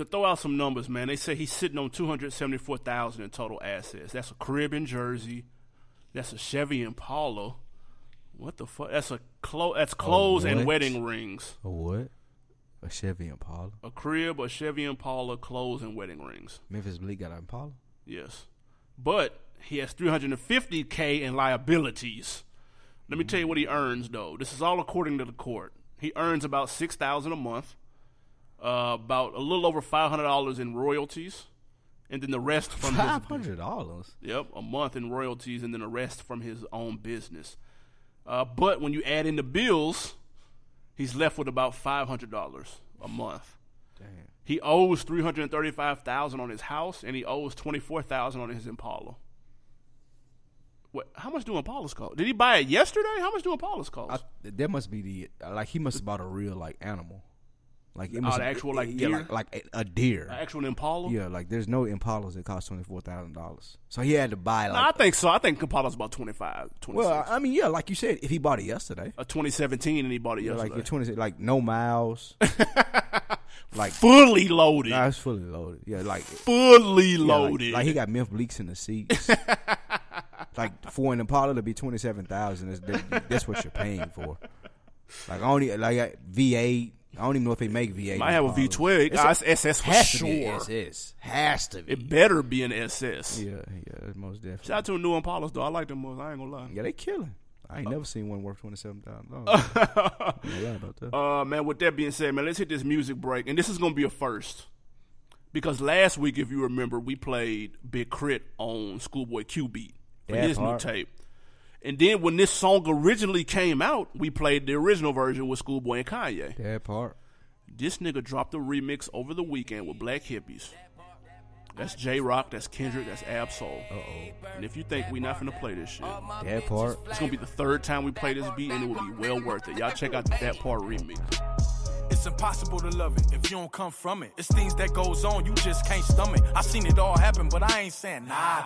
to throw out some numbers, man, they say he's sitting on two hundred seventy-four thousand in total assets. That's a crib in Jersey. That's a Chevy Impala. What the fuck? That's a clo- That's clothes and wedding rings. a what? A Chevy Impala. A crib, a Chevy Impala, clothes and wedding rings. Memphis Bleek got an Impala. Yes, but he has three hundred and fifty k in liabilities. Let me tell you what he earns, though. This is all according to the court. He earns about six thousand a month, uh, about a little over five hundred dollars in royalties, and then the rest from Five his dollars. yep a month in royalties, and then the rest from his own business. Uh, but when you add in the bills, he's left with about five hundred dollars a month. Damn. He owes three hundred thirty-five thousand on his house, and he owes twenty-four thousand on his Impala. What? How much do Impalas cost? Did he buy it yesterday? How much do Impalas cost? I, that must be the like he must have bought a real like animal, like it must Oh, the actual, like, yeah, deer? like, like a, a deer. An actual Impala? yeah, like there's no Impalas that cost twenty four thousand dollars. So he had to buy No. I think so. I think Impala's about 25, 26. well, I mean, yeah, like you said, if he bought it yesterday, a 2017, and he bought it yeah, yesterday. like twenty, like no miles, <laughs> like fully loaded. nah, it's fully loaded. Yeah, like fully yeah, like- loaded. Like, he got Memphis Bleeks in the seats. <laughs> like for an Impala to be twenty seven thousand, that's, that's what you're paying for. Like only like V eight. I don't even know if they make V eight. Might have a V12. Ah, it's SS for Has to be sure. SS. Has to be. It better be an SS. yeah, yeah, most definitely. Shout out to the new Impalas, though. I like them most. I ain't gonna lie. Yeah, they killing. I ain't never seen one worth twenty seven thousand dollars. <laughs> lie about that. Uh, man, with that being said, man, let's hit this music break. And this is going to be a first. Because last week, if you remember, we played Big K.R.I.T. on Schoolboy Q Beat for That his part. new tape. And then when this song originally came out, we played the original version with Schoolboy and Kanye. that part. This nigga dropped a remix over the weekend with Black Hippies. That's Jay Rock, that's Kendrick, that's Ab-Soul. Uh oh. And if you think we not finna play this shit, That part. it's gonna be the third time we play this beat, and it will be well worth it. Y'all check out that part remix. It's impossible to love it if you don't come from it. It's things that goes on, you just can't stomach. I seen it all happen, but I ain't saying nah.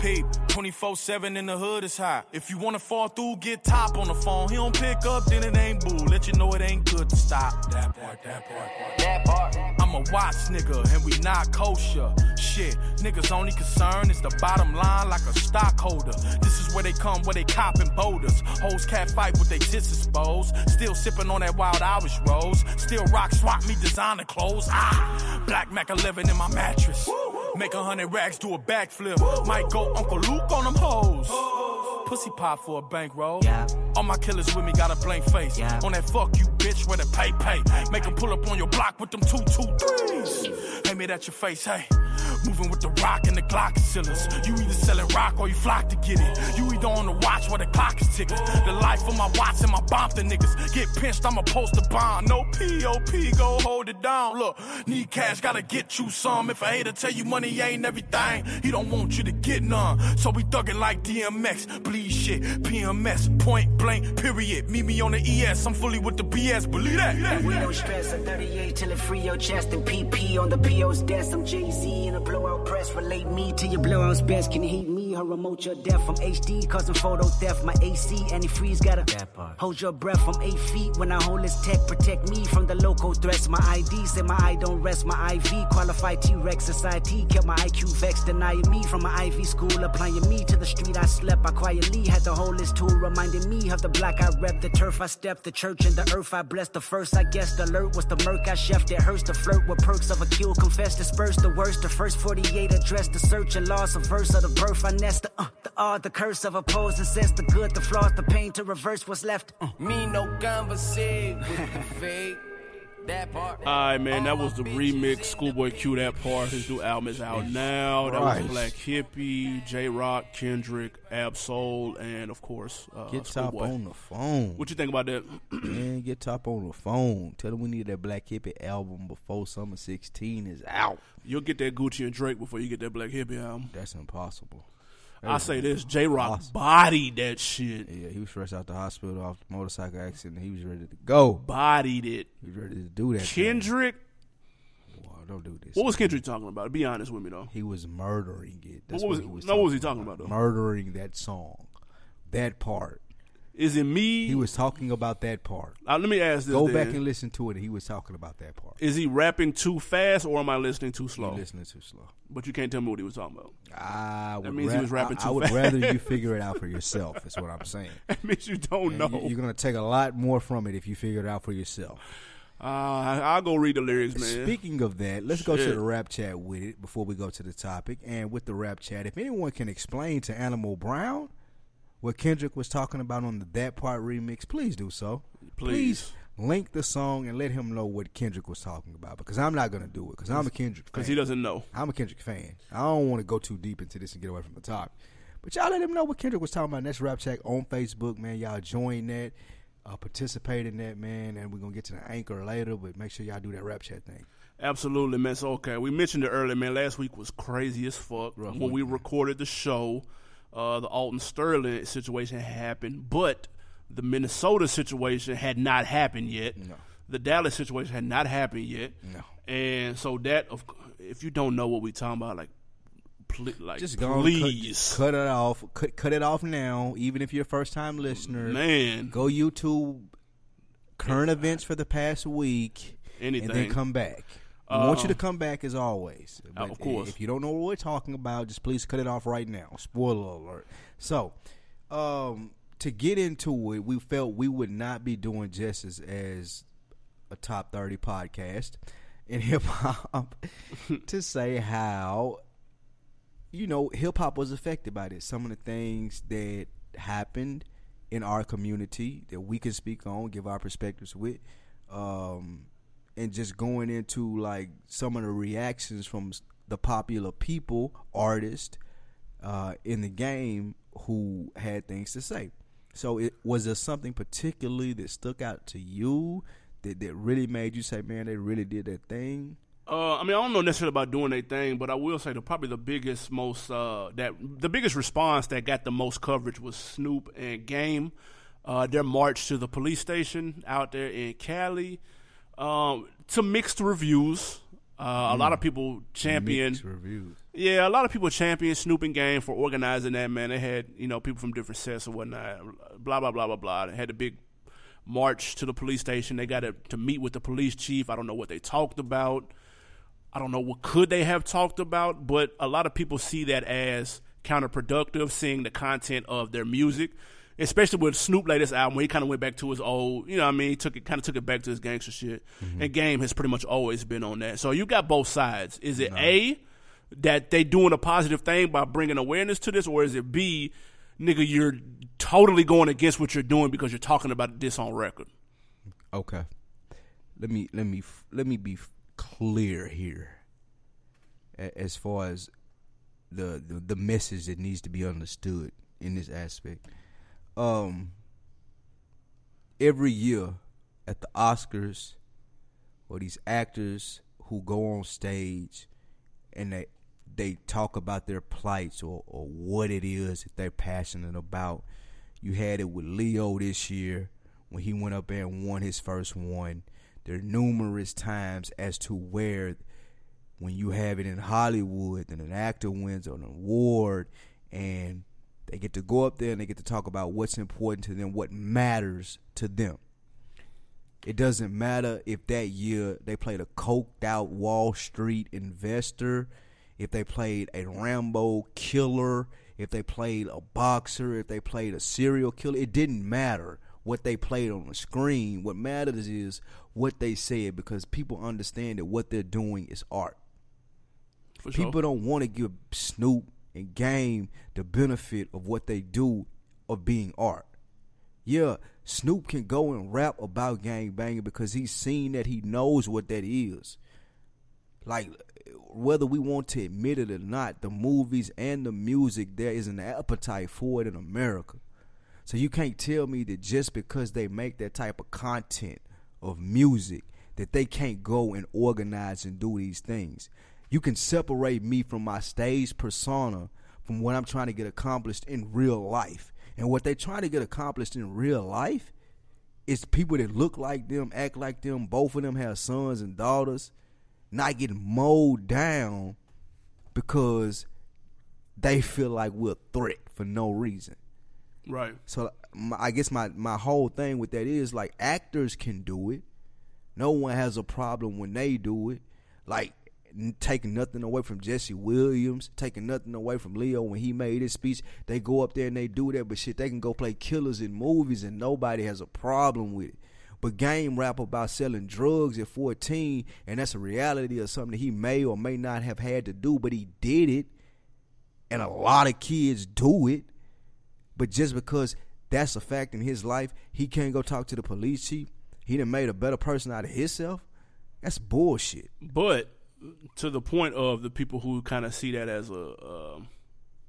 Peep, 24-7 in the hood is high. If you wanna fall through, get top on the phone. He don't pick up, then it ain't boo. Let you know it ain't good to stop. That part, that part, that part. I'm a watch nigga, and we not kosher. Shit, niggas only concern is the bottom line like a stockholder. This is where they come, where they copping boulders. Hoes cat fight with they tits exposed. Still sipping on that wild Irish rose. Still rock swap me designer clothes. Ah, Black Mac 11 in my mattress. Make a hundred racks, do a backflip. Might go Uncle Luke on them hoes. Pussy pop for a bankroll. All my killers with me got a blank face. On that fuck you bitch where the pay pay. Make 'em pull up on your block with them two two threes. Aim it at your face, hey. Moving with the rock and the Glock ceilings. You either selling rock or you flock to get it. You either on the watch where the clock is ticking. The life of my watch and my bomb the niggas. Get pinched, I'ma post a bomb. No POP, go hold it down. Look, need cash, gotta get you some. If I hate to tell you money ain't everything, he don't want you to get none. So we thuggin' like DMX, bleed shit, PMS, point blank, period. Meet me on the ES, I'm fully with the BS, believe that. We don't stress, I'm 38 till it free your chest and PP on the PO's desk. I'm Jay Z in a blowout press. Relate me to your blowouts best. Can heat me or remote your death from HD, causing photo theft. My AC antifreeze gotta hold your breath from eight feet when I hold this tech. Protect me from the local threats. My ID say my eye don't rest. My IV qualified T Rex society kept my IQ vexed, denying me from my Ivy school. Applying me to the street I slept. I quietly had the whole list tool, reminding me of the black I rep, the turf I stepped, the church and the earth I blessed. The first I guess the alert was the murk I chef. It hurts to flirt with perks of a kill, confess, disperse the worst. The first 48 address the search and loss, a verse of the birth I nest. The, uh, the odd, the curse of opposing sense, the good, the flaws, the pain to reverse what's left. Uh. Me no conversate with the <laughs> fake. That part. Alright, man, that was the remix. Schoolboy Q, that part. His new album is out now. That Christ. was Black Hippie, Jay Rock, Kendrick, Ab-Soul, and of course, uh, Get top on the phone. What you think about that? Man, <clears throat> get top on the phone. Tell them we need that Black Hippie album before Summer 16 is out. You'll get that Gucci and Drake before you get that Black Hippie album. That's impossible. I say this: Jay Rock Awesome. bodied that shit. Yeah, he was fresh out the hospital off the motorcycle accident. He was ready to go. Bodied it. He was ready to do that. Kendrick. Wow, don't do this. What was Kendrick talking about? Be honest with me though. He was murdering it. That's What was what, he was. no, what was he talking about, though? Murdering that song, that part. Is it me? He was talking about that part. Uh, let me ask this. Go then. back and listen to it. He was talking about that part. Is he rapping too fast or am I listening too slow? listening too slow. But you can't tell me what he was talking about. I that means he was rapping I, too I would fast. rather you figure it out for <laughs> yourself. Is what I'm saying. <laughs> That means you don't And know. you- You're gonna take a lot more from it if you figure it out for yourself. uh, I'll go read the lyrics, man. Speaking of that, let's go to the rap chat with it before we go to the topic. And with the rap chat, if anyone can explain to Animal Brown what Kendrick was talking about on the That Part remix, please do so. Please. link the song and let him know what Kendrick was talking about because I'm not gonna do it because I'm a Kendrick fan. Because he doesn't know. I'm a Kendrick fan. I don't want to go too deep into this and get away from the topic. But y'all let him know what Kendrick was talking about. That's Rap Check on Facebook, man. Y'all join that, uh, participate in that, man. And we're gonna get to the anchor later, but make sure y'all do that Rap Chat thing. Absolutely, man. So, okay, we mentioned it earlier, man. Last week was crazy as fuck. Rough when week, we man. recorded the show, uh, the Alton Sterling situation happened, but the Minnesota situation had not happened yet. No. The Dallas situation had not happened yet. No. And so that, of, if you don't know what we're talking about, like, pl- like Just go please, cut, cut it off. Cut, cut it off now. Even if you're a first time listener, man, go YouTube current events for the past week, anything. and then come back. We want you to come back as always. Uh, of course. If you don't know what we're talking about, just please cut it off right now. Spoiler alert. So, um, to get into it, we felt we would not be doing justice as a top 30 podcast <laughs> in hip hop <laughs> to say how, you know, hip hop was affected by this. Some of the things that happened in our community that we can speak on, give our perspectives with. Um, and just going into like some of the reactions from the popular people, artists uh, in the game who had things to say. So, it was there something particularly that stuck out to you that, that really made you say, "Man, they really did that thing"? Uh, I mean, I don't know necessarily about doing their thing, but I will say the probably the biggest, most uh, that the biggest response that got the most coverage was Snoop and Game. Uh, their march to the police station out there in Cali. Um, to mixed reviews. Uh, A lot of people champion. Mixed reviews. Yeah, a lot of people champion Snoop and Game for organizing that. Man, they had you know people from different sets or whatnot. Blah blah blah blah blah. They had a big march to the police station. They got to, to meet with the police chief. I don't know what they talked about. I don't know what could they have talked about, but a lot of people see that as counterproductive, seeing the content of their music. Especially with Snoop latest album, where he kind of went back to his old, you know, what I mean, he took it, kind of took it back to his gangster shit. Mm-hmm. And Game has pretty much always been on that. So you got both sides. Is it a that they doing a positive thing by bringing awareness to this, or is it b, nigga, you're totally going against what you're doing because you're talking about this on record? Okay. Let me let me let me be clear here. as far as the, the the message that needs to be understood in this aspect. Um, every year at the Oscars, or these actors who go on stage and they they talk about their plights or, or what it is that they're passionate about. You had it with Leo this year when he went up there and won his first one. There are numerous times as to where when you have it in Hollywood and an actor wins an award and they get to go up there and they get to talk about what's important to them, what matters to them. It doesn't matter if that year they played a coked out Wall Street investor, if they played a Rambo killer, if they played a boxer, if they played a serial killer. It didn't matter what they played on the screen. What matters is what they said because people understand that what they're doing is art. For sure. People don't want to give Snoop and Game the benefit of what they do of being art. Yeah, Snoop can go and rap about gang banging because he's seen that he knows what that is. Like whether we want to admit it or not, the movies and the music there is an appetite for it in America. So you can't tell me that just because they make that type of content of music that they can't go and organize and do these things. You can separate me from my stage persona from what I'm trying to get accomplished in real life. And what they're trying to get accomplished in real life is people that look like them, act like them, both of them have sons and daughters, not getting mowed down because they feel like we're a threat for no reason. right. So I guess my my whole thing with that is like actors can do it. No one has a problem when they do it. Like taking nothing away from Jesse Williams, taking nothing away from Leo when he made his speech. They go up there and they do that, but shit, they can go play killers in movies and nobody has a problem with it. But game rap about selling drugs at 14, and that's a reality of something that he may or may not have had to do, but he did it. And a lot of kids do it. But just because that's a fact in his life, he can't go talk to the police chief. He done made a better person out of himself. That's bullshit. But to the point of the people who kind of see that as a uh,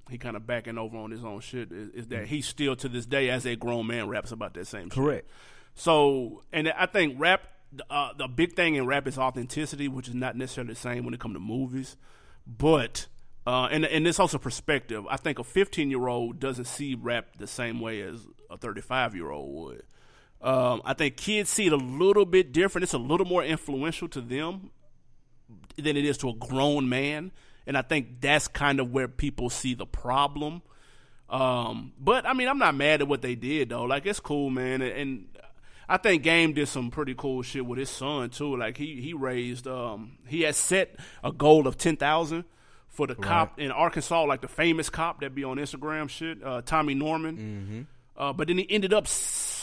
he kind of backing over on his own shit is, is that he still to this day as a grown man raps about that same shit. Correct. So, and I think rap, uh, the big thing in rap is authenticity, which is not necessarily the same when it comes to movies. But, uh, and and it's also perspective. I think a 15 year old doesn't see rap the same way as a 35 year old would. Um, I think kids see it a little bit different. It's a little more influential to them than it is to a grown man, and I think that's kind of where people see the problem. Um, but I mean, I'm not mad at what they did though. Like it's cool, man, and, and I think Game did some pretty cool shit with his son too. Like he he raised um he had set a goal of ten thousand for the cop in Arkansas, like the famous cop that be on Instagram shit, uh, Tommy Norman. Uh, but then he ended up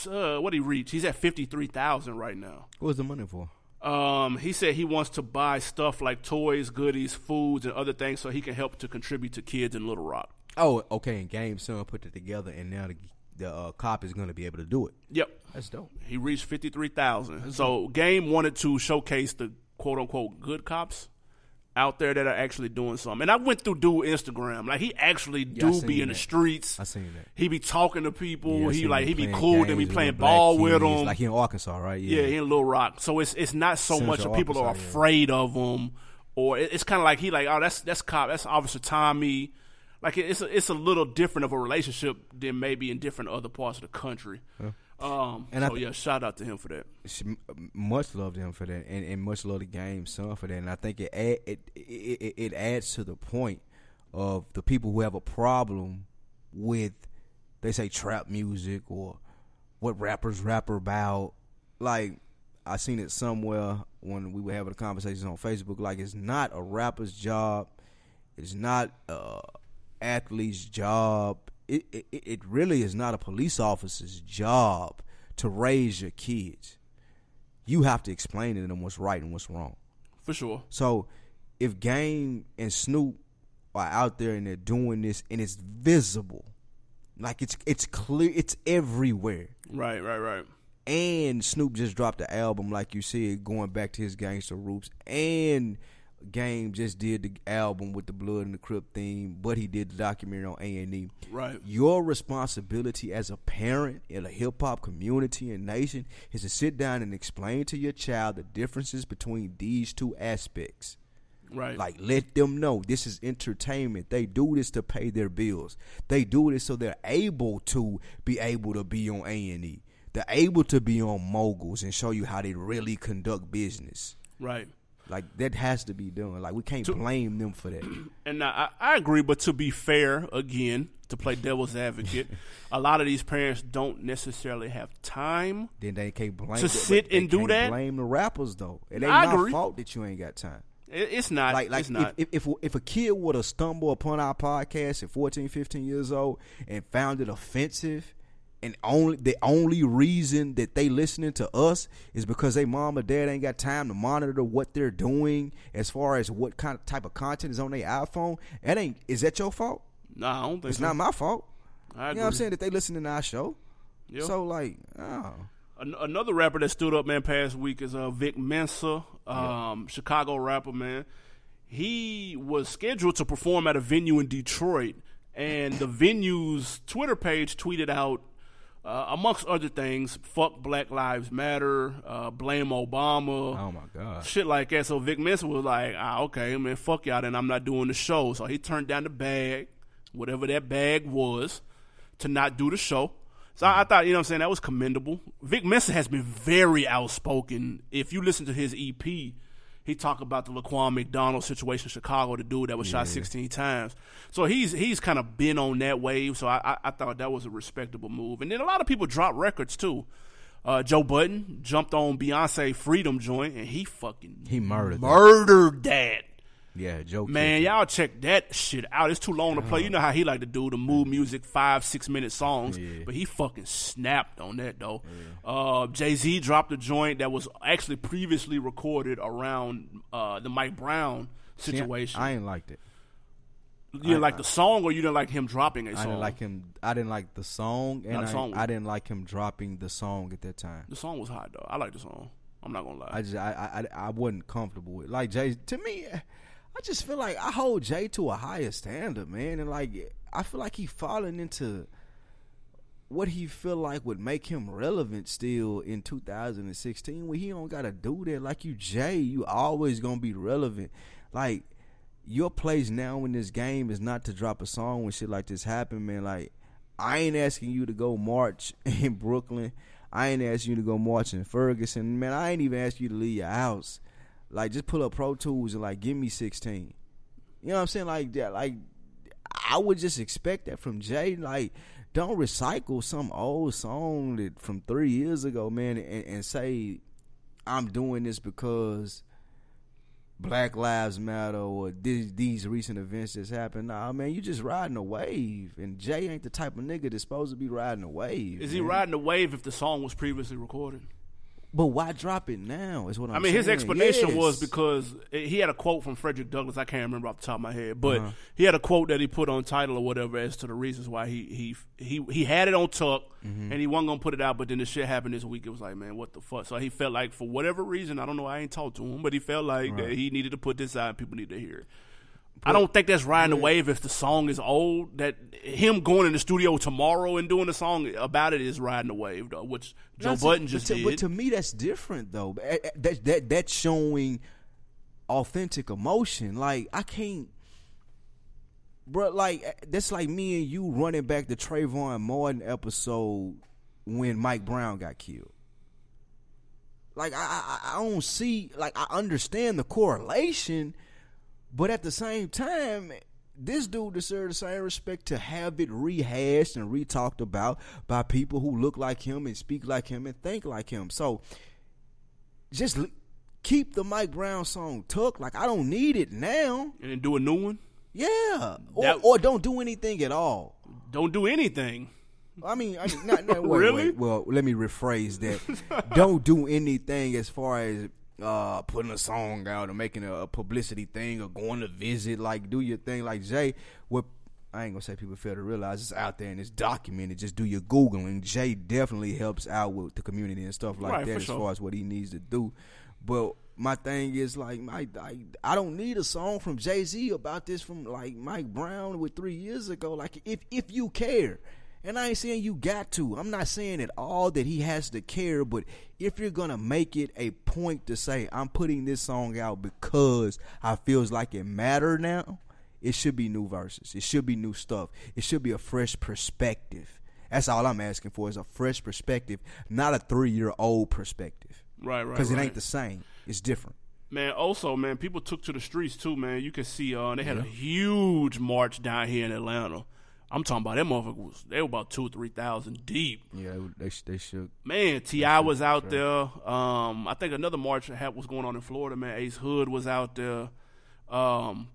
uh, what he reached. He's at fifty three thousand right now. What was the money for? Um, he said he wants to buy stuff like toys, goodies, foods, and other things so he can help to contribute to kids in Little Rock. Oh, okay. And Game Son put it together, and now the, the uh, cop is going to be able to do it. Yep. That's dope. He reached fifty three thousand. So Game wanted to showcase the quote unquote good cops out there that are actually doing something. And I went through dude Instagram. Like he actually do seen be in the streets. I seen that. He be talking to people. Yeah, he like he be cool. Then be playing ball with them. Like he in Arkansas, right? Yeah, he in Little Rock. So it's it's not so much Central of people are Arkansas, yeah. afraid of him, or it- it's kind of like he like oh that's that's cop that's Officer Tommy. Like it- it's a, it's a little different of a relationship than maybe in different other parts of the country. Um, And I so th- yeah, shout out to him for that. Much love to him for that, and, and much love to Game Son for that. And I think it add, it, it it it adds to the point of the people who have a problem with they say trap music or what rappers rap about. Like I seen it somewhere when we were having a conversation on Facebook. Like it's not a rapper's job. It's not a athlete's job. It, it it really is not a police officer's job to raise your kids. You have to explain to them what's right and what's wrong. For sure. So if Game and Snoop are out there and they're doing this and it's visible, like it's it's clear, it's everywhere. Right, right, right. And Snoop just dropped the album, like you said, going back to his gangster roots. And Game just did the album with the Blood and the Crip theme, but he did the documentary on A and E. Right. Your responsibility as a parent in a hip hop community and nation is to sit down and explain to your child the differences between these two aspects. Right. Like let them know this is entertainment. They do this to pay their bills. They do this so they're able to be able to be on A and E. They're able to be on moguls and show you how they really conduct business. right. Like that has to be done. Like we can't blame them for that. <clears throat> And I, I agree, but to be fair, again, to play devil's advocate, <laughs> a lot of these parents don't necessarily have time. then they can't blame To sit and do that? Blame the rappers though. It ain't I my agree. fault that you ain't got time. It, it's not. like like it's not. if, if if if a kid would have stumbled upon our podcast at 14 15 years old and found it offensive and only the only reason that they listening to us is because they mom or dad ain't got time to monitor what they're doing as far as what kind of type of content is on their iPhone. That ain't is that your fault? Nah, I don't think it's so. not my fault. I you know what I'm saying? That they listening to our show. Yeah. so like oh. An- another rapper that stood up, man, past week is uh, Vic Mensa, um, Chicago rapper, man. He was scheduled to perform at a venue in Detroit, and the venue's Twitter page tweeted out, uh, amongst other things, "Fuck Black Lives Matter," uh, "Blame Obama." oh my god shit like that. So Vic Mensa was like, ah, okay, man, fuck y'all, then I'm not doing the show. So he turned down the bag, whatever that bag was, to not do the show. So I, I thought, you know what I'm saying, that was commendable. Vic Mensa has been very outspoken. If you listen to his EP, he talked about the Laquan McDonald situation in Chicago, the dude that was shot 16 times. So he's he's kind of been on that wave. So I, I, I thought that was a respectable move. And then a lot of people drop records too. Uh, Joe Budden jumped on Beyonce Freedom joint and he fucking He murdered that. murdered that. Yeah Joe Man, y'all check that shit out. It's too long to play. You know how he like to do the mood music, five, six minute songs. Yeah. But he fucking snapped on that though. Uh, Jay Z dropped a joint that was actually previously recorded around uh, the Mike Brown it. See, situation. I ain't liked it you didn't like the song, or you didn't like him dropping a song? I didn't like him. I didn't like the song, and the I, song. I didn't like him dropping the song at that time. The song was hot though. I like the song. I'm not gonna lie. I just I I, I wasn't comfortable with like Jay. To me, I just feel like I hold Jay to a higher standard, man, and like I feel like he falling into what he feel like would make him relevant still in 2016 when he don't gotta do that. Like you Jay you always gonna be relevant. Like your place now in this game is not to drop a song when shit like this happen man. Like I ain't asking you to go march <laughs> in Brooklyn. I ain't asking you to go march in Ferguson. Man I ain't even asking you to leave your house like just pull up Pro Tools and like give me 16 you know what I'm saying like that like I would just expect that from Jay. Like, don't recycle some old song that from three years ago, man, and, and say I'm doing this because Black Lives Matter or these, these recent events that's happened. Nah, man, you just riding a wave, and Jay ain't the type of nigga that's supposed to be riding a wave. Is he riding a wave if the song was previously recorded? But why drop it now? Is what I'm I mean, his explanation Yes. was because he had a quote from Frederick Douglass. I can't remember off the top of my head, but Uh-huh. he had a quote that he put on title or whatever as to the reasons why he he he he had it on tuck Mm-hmm. and he wasn't gonna put it out. But then the shit happened this week. It was like, man, what the fuck? So he felt like for whatever reason, I don't know. I ain't talked to him, but he felt like that he needed to put this out. and People need to hear it. I don't think that's riding the wave if the song is old. That him going in the studio tomorrow and doing a song about it is riding the wave, though, which Joe That's- Budden but just to, did. But to me, that's different though. That that that's showing authentic emotion. Like I can't, bro. Like that's like me and you running back the Trayvon Martin episode when Mike Brown got killed. Like I, I, I don't see. Like I understand the correlation, but at the same time, this dude deserves the same respect to have it rehashed and re-talked about by people who look like him and speak like him and think like him. So just l- keep the Mike Brown song tucked. Like I don't need it now. and then do a new one. Yeah, or, That- or don't do anything at all. Don't do anything. I mean, I, not, not, <laughs> wait, Really? wait. Well, let me rephrase that. Don't do anything as far as uh, putting a song out or making a, a publicity thing or going to visit. Like, do your thing. Like Jay, what I ain't gonna say people fail to realize it's out there and it's documented. Just do your googling. Jay definitely helps out with the community and stuff like Right, that as sure. far as what he needs to do. But my thing is like my I, I don't need a song from Jay Z about this from like Mike Brown with three years ago. Like if if you care, and I ain't saying you got to. I'm not saying at all that he has to care, but if you're gonna make it a point to say I'm putting this song out because I feels like it matter now, it should be new verses. It should be new stuff. It should be a fresh perspective. That's all I'm asking for is a fresh perspective, not a three year old perspective. Right, right. Because right. it ain't the same. It's different. Man, also, man, people took to the streets too, man. You can see uh they had a huge march down here in Atlanta. I'm talking about that motherfucker was they were about two or three thousand deep. Yeah, they they, they should. Man, T.I. was out there. Um, I think another march had was going on in Florida. Man, Ace Hood was out there. Um,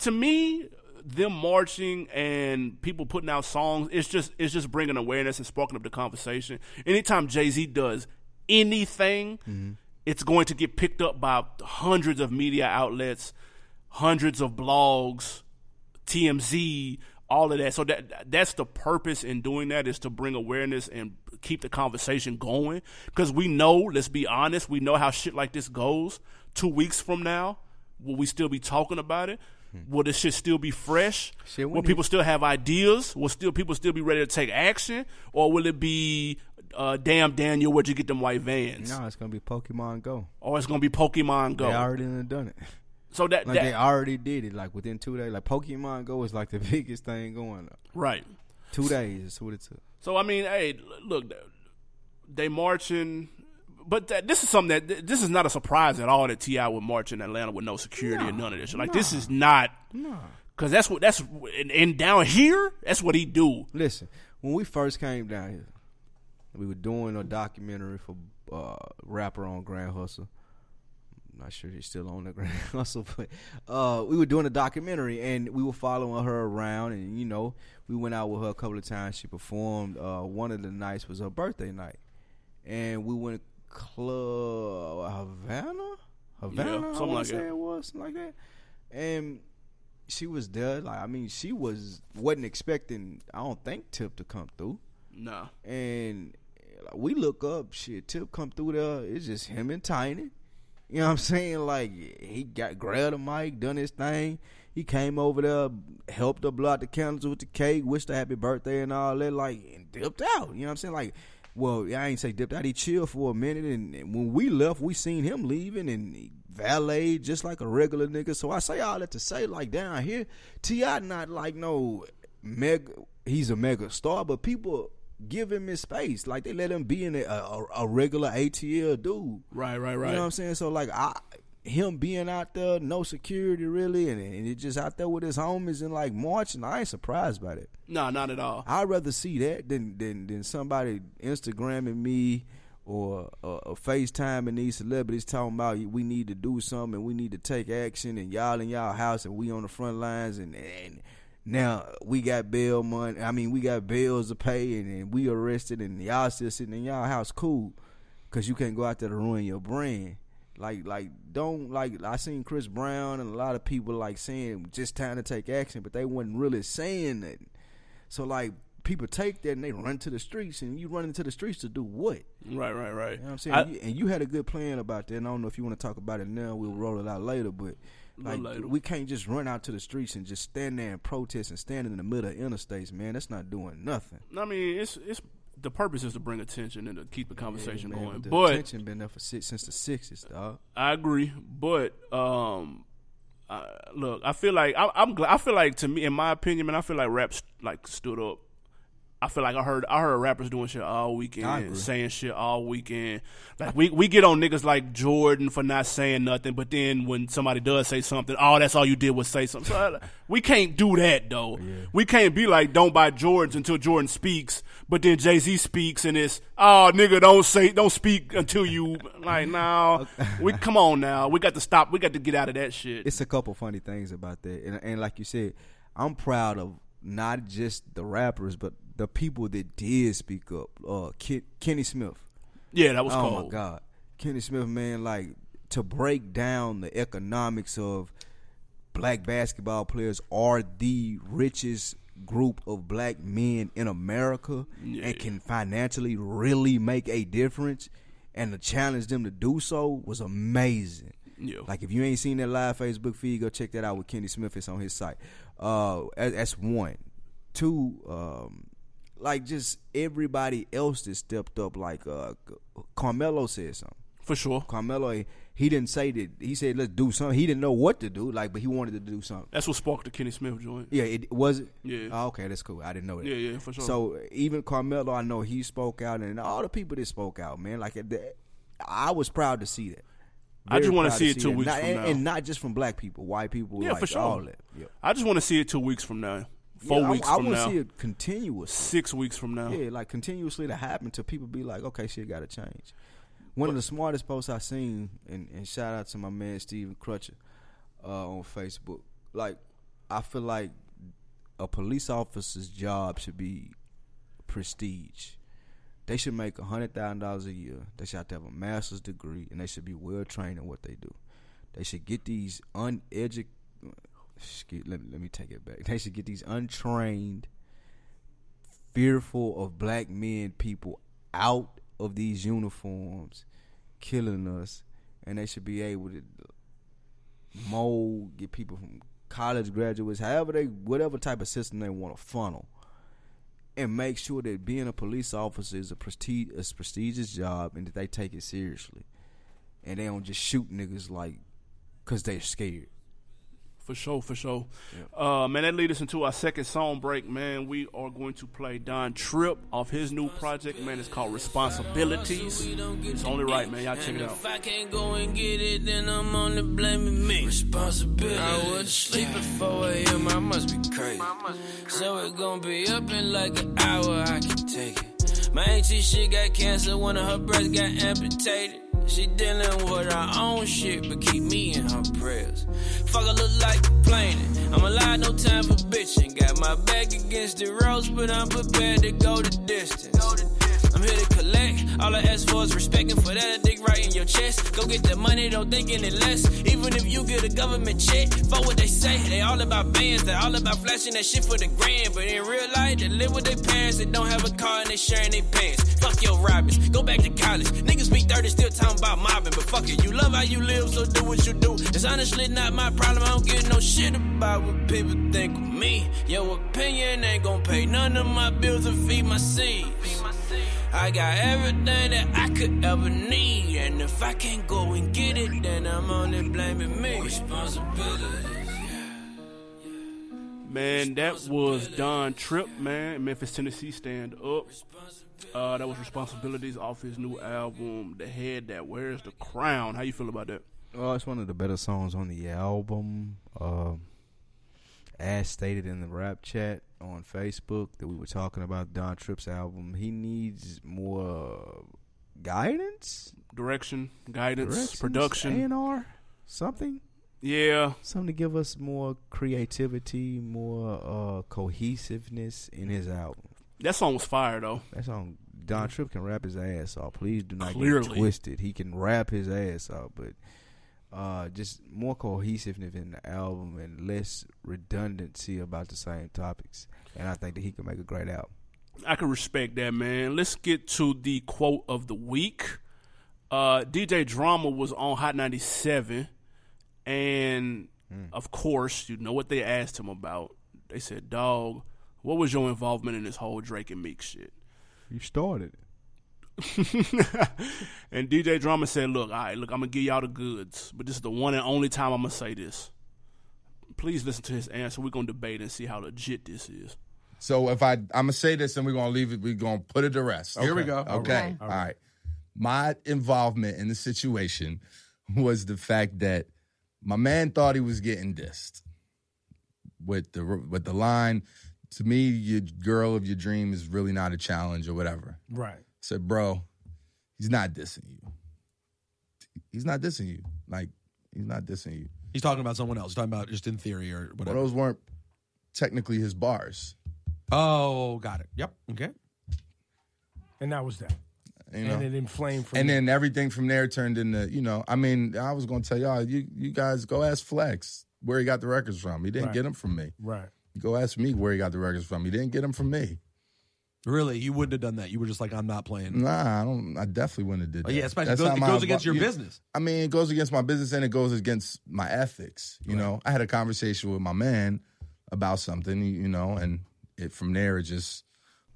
to me, them marching and people putting out songs, it's just it's just bringing awareness and sparking up the conversation. Anytime Jay Z does anything, it's going to get picked up by hundreds of media outlets, hundreds of blogs, TMZ, all of that. So that that's the purpose in doing that is to bring awareness and keep the conversation going. Because we know, let's be honest, we know how shit like this goes. Two weeks from now, will we still be talking about it? Will this shit still be fresh? Shit, will people still have ideas? Will still people still be ready to take action, or will it be, uh, damn Daniel, where'd you get them white vans? No, it's gonna be Pokemon Go. Or it's gonna be Pokemon Go. They already done it. <laughs> so that, Like that they already did it. Like within two days. Like Pokemon Go is like the <laughs> biggest thing going. Up. right. Two days is what it took. So I mean, hey, look, they marching, but that, this is something that this is not a surprise at all that T.I. would march in Atlanta with no security and none of this. Like this is not, because that's what that's and, and down here, that's what he do. Listen, when we first came down here, we were doing a documentary for uh, rapper on Grand Hustle. Not sure he's still on the <laughs> Grand Hustle, but uh, we were doing a documentary and we were following her around, and you know, we went out with her a couple of times. She performed. Uh, one of the nights was her birthday night, and we went to club Havana, Havana, Yeah, something like that. it was something like that, and she was there. Like I mean, she was wasn't expecting. I don't think Tip to come through, No, and like, we look up. Shit, Tip come through there. It's just him and Tiny. You know what I'm saying? Like he got grabbed a mic, done his thing. He came over there, helped her blow out the candles with the cake, wished her happy birthday and all that, like and dipped out. You know what I'm saying? Like, well, I ain't say dipped out. He chilled for a minute, and, and when we left, we seen him leaving and valet just like a regular nigga. So I say all that to say, like down here, T.I. not like no mega. He's a mega star, but people give him his space. Like they let him be in a, a, a regular ATL dude. right, right, right. You know what I'm saying? So like I him being out there, no security really, and, and just out there with his homies and like marching. I ain't surprised by that. No, not at all. I'd rather see that than than than somebody Instagramming me or uh, uh, FaceTiming these celebrities talking about we need to do something and we need to take action and y'all in y'all house and we on the front lines and and now we got bail money. I mean we got bills to pay and, and we arrested and y'all still sitting in y'all house cool because you can't go out there to ruin your brand. Like, like, don't like. I seen Chris Brown and a lot of people like saying just time to take action, but they wasn't really saying nothing. So like, people take that and they run to the streets, and you run into the streets to do what? You Right, right, right. know what I'm saying? I- and you had a good plan about that. And I don't know if you want to talk about it now. We'll roll it out later, but. Like we can't just run out to the streets and just stand there and protest and stand in the middle of interstates, man. That's not doing nothing. I mean, it's it's the purpose is to bring attention and to keep the conversation Yeah, man, going. the But attention been there for six, since the sixties, dog. I agree, but um, I, look, I feel like I, I'm glad. I feel like to me, in my opinion, man, I feel like rap like stood up. I feel like I heard I heard rappers doing shit all weekend, saying shit all weekend. Like we we get on niggas like Jordan for not saying nothing, but then when somebody does say something, oh, that's all you did was say something. So I, we can't do that though. We can't be like don't buy Jordans until Jordan speaks, but then Jay Z speaks and it's oh nigga don't say don't speak until you like no. we <laughs> come on now. We got to stop. We got to get out of that shit. it's a couple funny things about that, and, and like you said, I'm proud of not just the rappers, but the people that did speak up. Uh, Ken, Kenny Smith. yeah, that was oh cold. my God, Kenny Smith, man, like to break down the economics of black basketball players are the richest group of black men in America Yeah. and can financially really make a difference and to challenge them to do so was amazing. Yeah. Like if you ain't seen that live Facebook feed, go check that out with Kenny Smith. It's on his site. Uh, that's one. Two, um, like just everybody else that stepped up. Like uh, Carmelo said something. For sure. Carmelo, he didn't say that. He said let's do something. He didn't know what to do. Like, but he wanted to do something. That's what sparked the Kenny Smith joint. Yeah, it was it. Yeah. Oh, okay, that's cool. I didn't know that. Yeah, yeah, for sure. So even Carmelo, I know he spoke out, and all the people that spoke out, man, like I was proud to see that. I just wanna see it two that. weeks Not- from and, now. and not just from black people, white people, Yeah, like for sure. all that. Yeah. I just want to see it two weeks from now. Four Yeah, weeks I, from want to see it continuous. Six weeks from now. Yeah, like continuously to happen to people be like, okay, shit got to change. One of the smartest posts I seen, and, and shout out to my man Steven Crutcher uh, on Facebook. Like, I feel like a police officer's job should be prestige. They should make a hundred thousand dollars a year. They should have to have a master's degree, and they should be well trained in what they do. They should get these uneducated. Let, let me take it back. They should get these untrained, fearful of black men people out of these uniforms, killing us, and they should be able to mold, get people from college graduates, however they, whatever type of system they want to funnel, and make sure that being a police officer is a prestige, a prestigious job, and that they take it seriously, and they don't just shoot niggas like because they're scared. For sure, for sure. Uh, man, that leads us into our second song break, man. We are going to play Don Trip off his new project, man. It's called Responsibilities. It's only right, man. Y'all check it out. if I can't go and get it, then I'm only blaming me. Responsibility. I was asleep at 4 a.m. I must be crazy. So it gonna be up in like an hour. I can take it. My auntie she got cancer. One of her breasts got amputated. She dealing with her own shit, but keep me in her prayers. Fuck, I look like complaining. I'm alive, no time for bitching. Got my back against the ropes, but I'm prepared to go the distance. I'm here to collect. All I ask for is respect, and for that, I dig right in your chest. Go get the money, don't think any less. Even if you get a government check, fuck what they say. They all about bands, they all about flashing that shit for the grand. But in real life, they live with their parents, they don't have a car and they sharing their pants. Fuck your robbers, go back to college. Niggas be 30, still talking about mobbing, but fuck it, you love how you live, so do what you do. It's honestly not my problem, I don't give no shit about what people think of me. Your opinion ain't gonna pay none of my bills or feed my seeds. I got everything that I could ever need. And if I can't go and get it, then I'm only blaming me. Responsibilities. Man, that was Don Trip, man. Memphis, Tennessee, stand up. Uh, that was responsibilities off his new album, The Head That Wears the Crown. How you feel about that? Oh, it's one of the better songs on the album. Um, as stated in the rap chat on Facebook that we were talking about Don Trip's album, he needs more guidance, Direction, guidance, directions, production. A&R, something, Yeah, something to give us more creativity, more uh, cohesiveness in his album. that song was fire though. That song, Don Tripp can rap his ass off. Please do not get Clearly. it twisted. He can rap his ass off, but uh, just more cohesiveness in the album and less redundancy about the same topics. And I think that he can make a great album. I can respect that, man. Let's get to the quote of the week. Uh, DJ Drama was on Hot 97, and of course, you know what they asked him about. They said, Dog, what was your involvement in this whole Drake and Meek shit? You started it. <laughs> and DJ Drama said, Look, all right, look, I'm going to give y'all the goods, but this is the one and only time I'm going to say this. Please listen to his answer. We're going to debate and see how legit this is. So if I I'm gonna say this and we're gonna leave it, we're gonna put it to rest. Here we Okay. go. Okay. All right. All right. My involvement in the situation <laughs> was the fact that my man thought he was getting dissed with the with the line. To me, your girl of your dream is really not a challenge or whatever. Right. I said, bro, he's not dissing you. He's not dissing you. Like he's not dissing you. He's talking about someone else. He's talking about just in theory or Well, whatever. those weren't technically his bars. oh, got it. Yep. Okay. And that was that. You know? And it inflamed from and there. then everything from there turned into, you know, I mean, I was gonna tell y'all, you you guys go ask Flex where he got the records from. He didn't Right. get them from me. Right. Go ask me where he got the records from. He didn't get them from me. Really, you wouldn't have done that. You were just like, I'm not playing. Nah, I don't. I definitely wouldn't have did Oh, that. yeah, especially That's it goes- not it my goes against your you- business. I mean, it goes against my business and it goes against my ethics. You know, I had a conversation with my man about something. You know, and it from there it just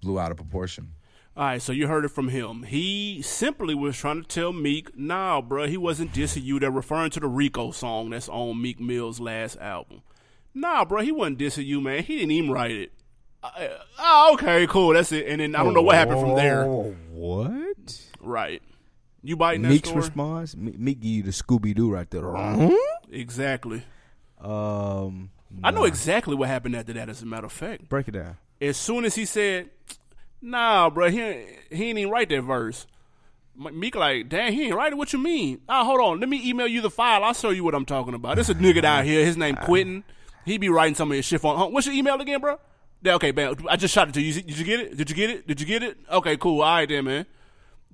blew out of proportion. All right, so you heard it from him. He simply was trying to tell Meek, nah, bruh, he wasn't dissing you. They're referring to the Rico song that's on Meek Mill's last album. Nah, bruh, he wasn't dissing you, man. He didn't even write it. Uh, oh, okay, cool, that's it. And then I don't know what happened from there. Oh, what? Right. You biting that Meek's response. Me- Meek give you the Scooby Doo right there. Exactly. Um, I know exactly what happened after that, as a matter of fact. break it down. As soon as he said, nah, bro, he, he ain't even write that verse. Meek like, "Damn, he ain't write it. What you mean? Ah, hold on. Let me email you the file. I'll show you what I'm talking about. There's a nigga down here. His name <laughs> Quentin. He be writing some of his shit on. What's your email again, bro? Okay, man. I just shot it to you. Did you get it? Did you get it? Did you get it? Okay, cool. All right, then, man.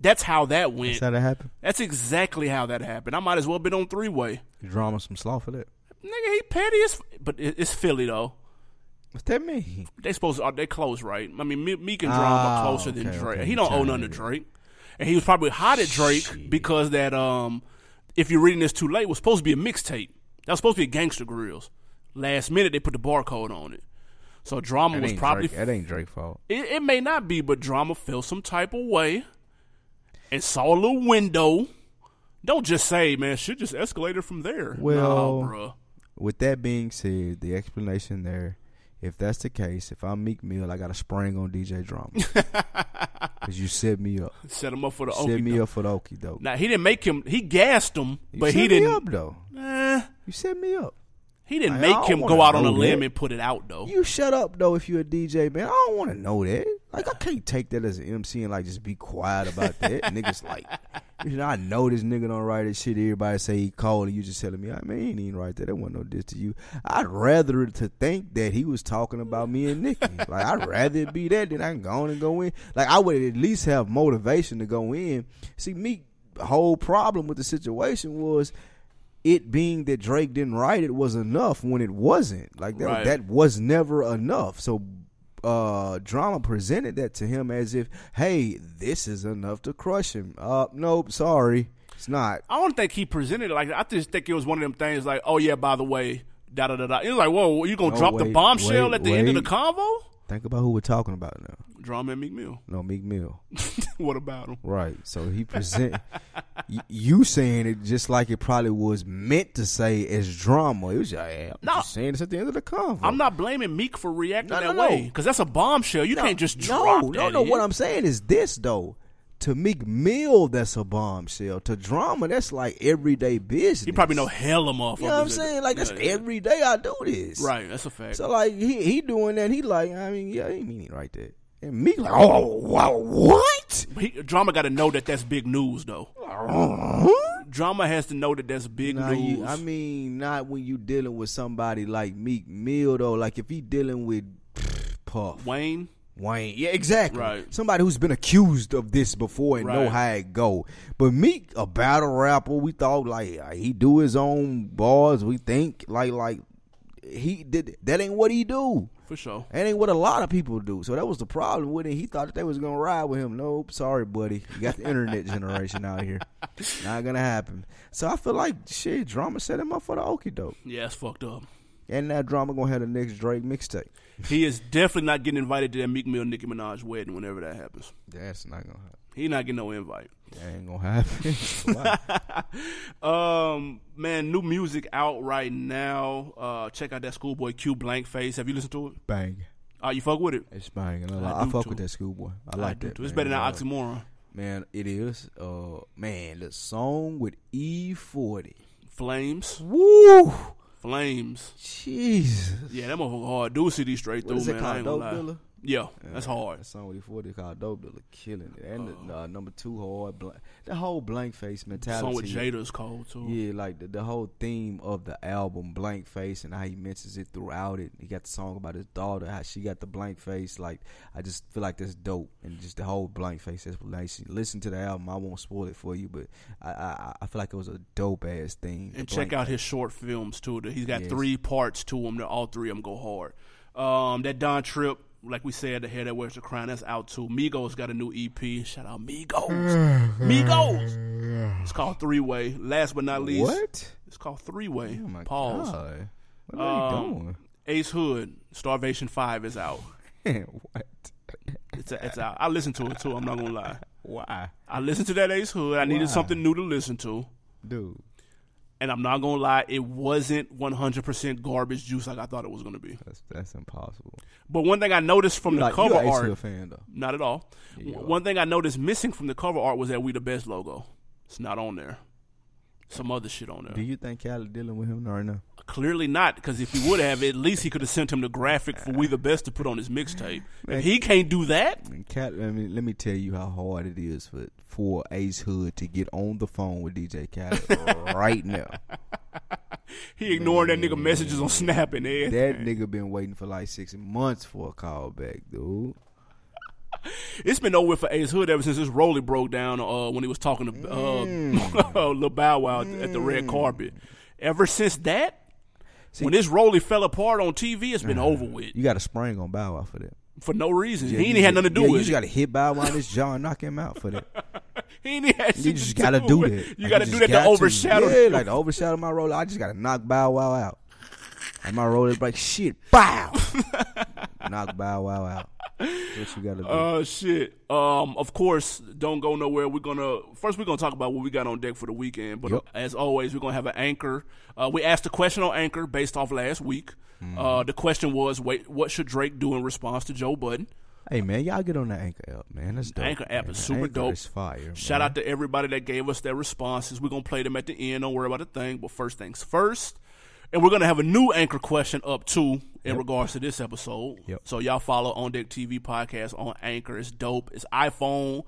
That's how that went. That's how that happened. That's exactly how that happened. I might as well been on three way. Drama some slaw for that. Nigga, he petty as. f- But it- it's Philly though. What's that mean? They supposed to, are they close, right? I mean, Me- Meek and Drama are closer than Drake. okay. He don't owe none to Drake, and he was probably hot at Drake because that um, if you're reading this too late, was supposed to be a mixtape. That was supposed to be a Gangsta Grillz. Last minute, they put the barcode on it. So Drama That was probably Drake. That ain't Drake fault. it, it may not be, but Drama felt some type of way and saw a little window. Don't just say, man, shit just escalated from there. Well- nah, bruh. With that being said, the explanation there, if that's the case, if I'm Meek Mill, I got a spring on DJ Drama <laughs> because you set me up. Set him up for the Set okey me doke. up for the okey doke. Now he didn't make him. He gassed him, You but set he me didn't. up though. Eh, You set me up. He didn't I make him go out on a limb that. and put it out though. You shut up though if you're a DJ, man. I don't want to know that. Like I can't take that as an MC and like just be quiet about that. <laughs> Niggas like, you know, I know this nigga don't write this shit. Everybody say he cold, and you just telling me, ah, I mean, he ain't even write that. That wasn't no diss to you. I'd rather to think that he was talking about me and Nicki. <laughs> like I'd rather it be that than I can go on and go in. Like I would at least have motivation to go in. See, me whole problem with the situation was it being that Drake didn't write it was enough when it wasn't. Like that Right. that was never enough. So uh drama presented that to him as if, hey, this is enough to crush him. Uh nope, sorry. It's not. I don't think he presented it like that. I just think it was one of them things like, oh yeah, by the way, da da da da. It was like, whoa, you gonna No, drop the bombshell wait, at the end of the convo? Think about who we're talking about now. Drama and Meek Mill. No, Meek Mill. <laughs> what about him? Right. So he present y- you saying it just like it probably was meant to say as drama. It was like, hey, I'm No. just saying this at the end of the convo. I'm not blaming Meek for reacting No, that no, no. way because that's a bombshell. You No, can't just no, drop no, no. in. What I'm saying is this though. To Meek Mill, that's a bombshell. To drama, that's like everyday business. He probably know hella motherfuckers. You know what I'm saying? Like that's Yeah, yeah. every day I do this. Right, that's a fact. So like he he doing that. He like I mean yeah he mean it right there. And Meek like oh wow what? He, drama got to know that that's big news, though. Uh-huh. Drama has to know that that's big Nah, news. you, I mean not when you dealing with somebody like Meek Mill though. Like if he dealing with Puff. Wayne, Wayne. Yeah, exactly. Right. Somebody who's been accused of this before and know Right. how it go. But Meek, a battle rapper, we thought like uh, he do his own bars. We think like like he did. That ain't what he do. for sure. That ain't what a lot of people do. So that was the problem with it. He thought that they was gonna ride with him. Nope, sorry, buddy. You got the internet generation out here. <laughs> Not gonna happen. So I feel like shit. Drama set him up for the okie doke, Yeah, it's fucked up. and that drama gonna have the next Drake mixtape. He is definitely not getting invited to that Meek Mill Nicki Minaj wedding whenever that happens. That's not gonna happen. He not getting no invite. That ain't gonna happen. <laughs> Um, man, new music out right now. Uh, check out that Schoolboy Q Blank Face. Have you listened to it? Bang. Uh, you fuck with it? It's bang. I, I like- I do fuck too. with that schoolboy. I I like that. too. It's better than Uh, Oxymoron. Man, it is. Uh, man, the song with E Forty. Flames, Woo! Flames. Jesus. Yeah, that motherfucker hard. Do city straight What through, is it man. I called? Dope. Yeah, that's hard. That song with E Forty called Dope Dealer, killing it. And the, uh, number two hard, blank, the whole blank face mentality. Song with Jada's cold too. Yeah, like the, the whole theme of the album, blank face, and how he mentions it throughout it. He got the song about his daughter, how she got the blank face. Like, I just feel like that's dope, and just the whole blank face explanation. Listen to the album. I won't spoil it for you, but I I, I feel like it was a dope ass theme. And check out face. his short films too. He's got Yes. three parts to them. All three of them go hard. Um, that Don Trip like we said, the hair that wears the crown that's out too. Migos got a new EP. Shout out Migos, Migos. It's called Three Way. Last but not least, What? It's called Three Way. Oh my Pause. god. What are Um, you doing? Ace Hood, Starvation Five is out. <laughs> what? It's a, it's out. I listened to it too. I'm not gonna lie. Why? I listened to that Ace Hood. I needed Why? something new to listen to. Dude. And I'm not gonna lie, it wasn't 100% garbage juice like I thought it was gonna be. That's that's impossible. But one thing I noticed from You the like, cover you an art, Hood fan though. not at all. Yeah, you are. one thing I noticed missing from the cover art was that We the Best logo. It's not on there. Some other shit on there. Do you think Khaled dealing with him right now? Clearly not, because if he would have, at least he could have sent him the graphic for We the Best to put on his mixtape. If he can't do that, Cat, I mean, let me tell you how hard it is for for Ace Hood to get on the phone with DJ Khaled <laughs> right now. he ignoring that nigga messages on Snap and That nigga been waiting for like six months for a call back, dude. It's been over for Ace Hood ever since his Rolly broke down uh, when he was talking to uh, Mm. <laughs> Lil Bow Wow at the red carpet. Ever since that, when this Rolly fell apart on TV, it's been uh-huh. over with You got a spring on Bow Wow for that. for no reason. Yeah, he ain't had nothing to do yeah, You with just it. got to hit Bow Wow in his jaw and knock him out for that. <laughs> he ain't had You just to got to do that. it. You Like, got to do that to got overshadow. Yeah, like to overshadow my roller. I just got to knock Bow Wow out. And my roller like shit. Bow. <laughs> knock Bow Wow out. What you got to do. Uh shit. Um, of course, don't go nowhere. We're gonna first we're gonna talk about what we got on deck for the weekend. But Yep. as always, we're gonna have an anchor. Uh, we asked a question on anchor based off last week. Mm-hmm. Uh, the question was, wait, what should Drake do in response to Joe Budden? hey man, y'all get on the Anchor app, man. That's dope. Anchor app man. is super Anchor dope. Is fire. Shout man. out to everybody that gave us their responses. We're gonna play them at the end. Don't worry about a thing. But first things first, and we're gonna have a new anchor question up too in regards to this episode. Yep. So y'all follow On Deck TV podcast on Anchor. It's dope. It's iPhone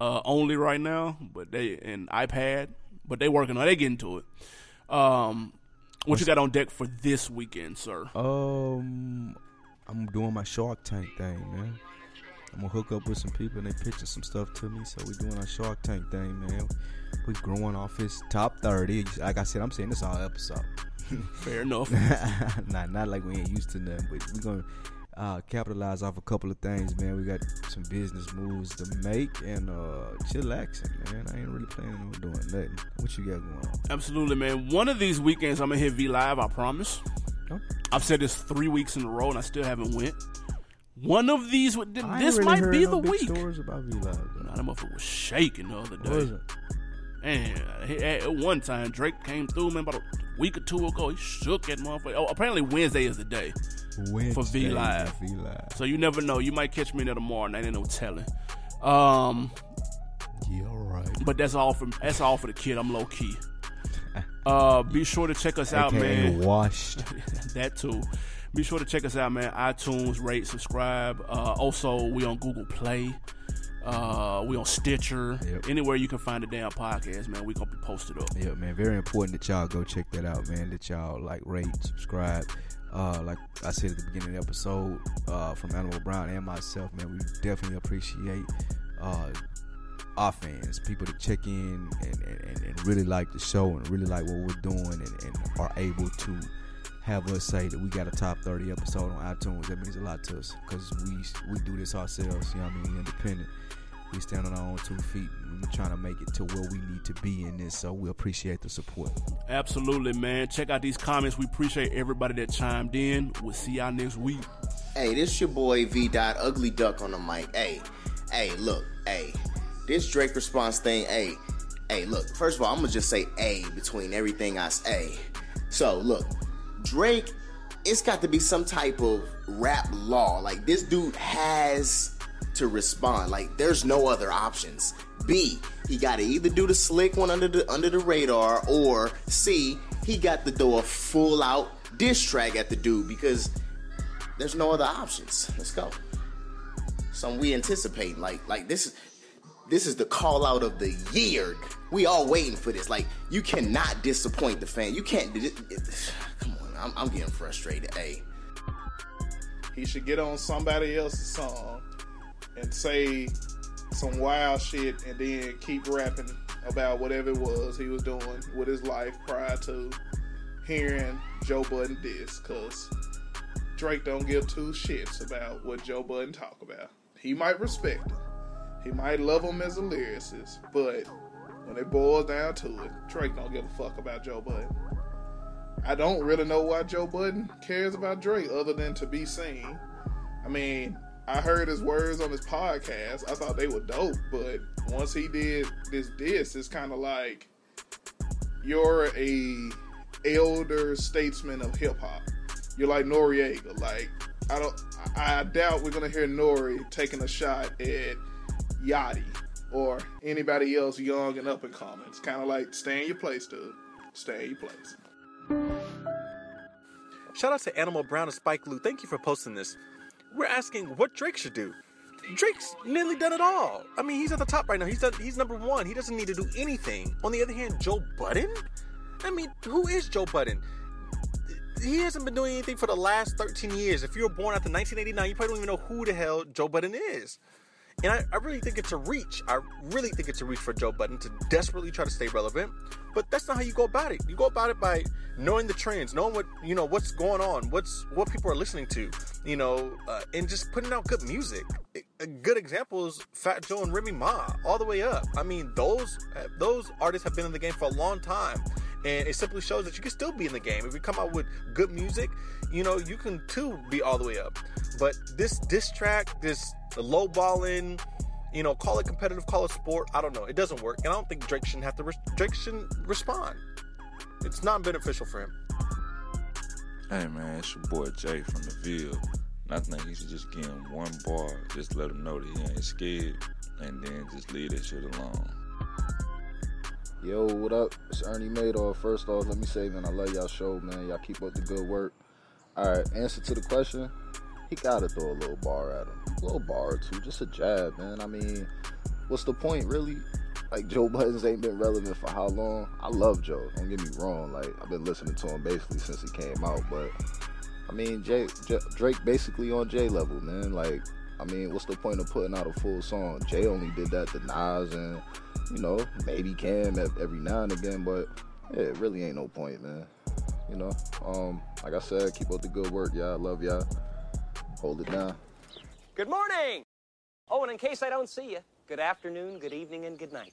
uh, only right now, but they and iPad, but they working on. it. They getting to it. Um, what you got on deck for this weekend, sir? Um, I'm doing my Shark Tank thing, man. I'm gonna hook up with some people and they pitching some stuff to me. So we doing our Shark Tank thing, man. We growing off his top thirty. Like I said, I'm saying this all episode. <laughs> Fair enough. <laughs> nah, not like we ain't used to nothing, but we're gonna uh, capitalize off a couple of things, man. We got some business moves to make and uh, chillaxing, man. I ain't really planning on doing nothing. What you got going on? Absolutely, man. One of these weekends, I'm gonna hit V Live. I promise. Huh? I've said this three weeks in a row, and I still haven't went. One of these, th- this really might be no the week. Stories about V Live. Nah, that motherfucker was shaking the other day. It? Man, at one time Drake came through, man, about a week or two ago. He shook that motherfucker. Oh, apparently Wednesday is the day. Wednesday, V Live. V Live. So you never know. You might catch me there tomorrow night. Ain't no telling. Um, Yeah, all right. but that's all for that's all for the kid. I'm low key. Uh, be sure to check us out, man. washed. <laughs> that too. Be sure to check us out, man. iTunes, rate, subscribe. Uh, also, we on Google Play. Uh, we on Stitcher. Yep. Anywhere you can find a damn podcast, man. We gonna be posted up. Yeah, man. Very important that y'all go check that out, man. That y'all like, rate, subscribe. Uh, like I said at the beginning of the episode, uh, from Animal Brown and myself, man, we definitely appreciate uh, our fans, people that check in and, and, and really like the show and really like what we're doing and, and are able to have us say that we got a top 30 episode on iTunes. That means a lot to us because we we do this ourselves. You know what I mean? We independent. We stand on our own two feet. We're trying to make it to where we need to be in this. So we appreciate the support. Absolutely, man. Check out these comments. We appreciate everybody that chimed in. We'll see y'all next week. Hey, this your boy V Dot Ugly Duck on the mic. Hey, hey, look, hey, this Drake response thing. Hey, hey, look. First of all, I'm gonna just say A between everything I say. So look, Drake, it's got to be some type of rap law. Like this dude has to respond. Like there's no other options. B, he got to either do the slick one under the under the radar, or C, he got to do a full out diss track at the dude because there's no other options. Let's go. Something we anticipate. Like like this is this is the call out of the year. We all waiting for this. Like you cannot disappoint the fan. You can't. Come on, I'm, I'm getting frustrated. Hey, He should get on somebody else's song and say some wild shit and then keep rapping about whatever it was he was doing with his life prior to hearing Joe Budden diss. Cause Drake don't give two shits about what Joe Budden talk about. He might respect him. He might love him as a lyricist, but when it boils down to it, Drake don't give a fuck about Joe Budden. I don't really know why Joe Budden cares about Drake other than to be seen. I mean, I heard his words on his podcast. I thought they were dope, but once he did this diss, it's kind of like you're a elder statesman of hip hop. You're like Noriega. Like I don't, I doubt we're gonna hear Nori taking a shot at Yachty or anybody else young and up and coming. It's kind of like stay in your place, dude. Stay in your place. Shout out to Animal Brown and Spike Lee. Thank you for posting this. We're asking what Drake should do. Drake's nearly done it all. I mean, he's at the top right now. He's done, he's number one. He doesn't need to do anything. On the other hand, Joe Budden. I mean, who is Joe Budden? He hasn't been doing anything for the last 13 years. If you were born after 1989, you probably don't even know who the hell Joe Budden is. And I, I, really think it's a reach. I really think it's a reach for Joe Budden to desperately try to stay relevant. But that's not how you go about it. You go about it by knowing the trends, knowing what you know, what's going on, what's what people are listening to, you know, uh, and just putting out good music. A good example is Fat Joe and Remy Ma, all the way up. I mean, those those artists have been in the game for a long time, and it simply shows that you can still be in the game if you come out with good music. You know, you can too be all the way up. But this diss track, this low balling, you know, call it competitive, call it sport. I don't know. It doesn't work, and I don't think Drake shouldn't have to. Re- Drake shouldn't respond. It's not beneficial for him. Hey man, it's your boy Jay from the Ville. I think he should just give him one bar, just let him know that he ain't scared, and then just leave that shit alone. Yo, what up? It's Ernie Madoff. First off, let me say, man, I love y'all show, man. Y'all keep up the good work. All right, answer to the question. He gotta throw a little bar at him, a little bar or two, just a jab, man. I mean, what's the point, really? Like Joe Budden's ain't been relevant for how long? I love Joe. Don't get me wrong. Like I've been listening to him basically since he came out, but I mean, Jay, J- Drake basically on J level, man. Like, I mean, what's the point of putting out a full song? Jay only did that to Nas and you know maybe Cam every now and again, but yeah, it really ain't no point, man. You know, um, like I said, keep up the good work, y'all. Love y'all. Hold it down. Good morning. Oh, and in case I don't see you, good afternoon, good evening, and good night.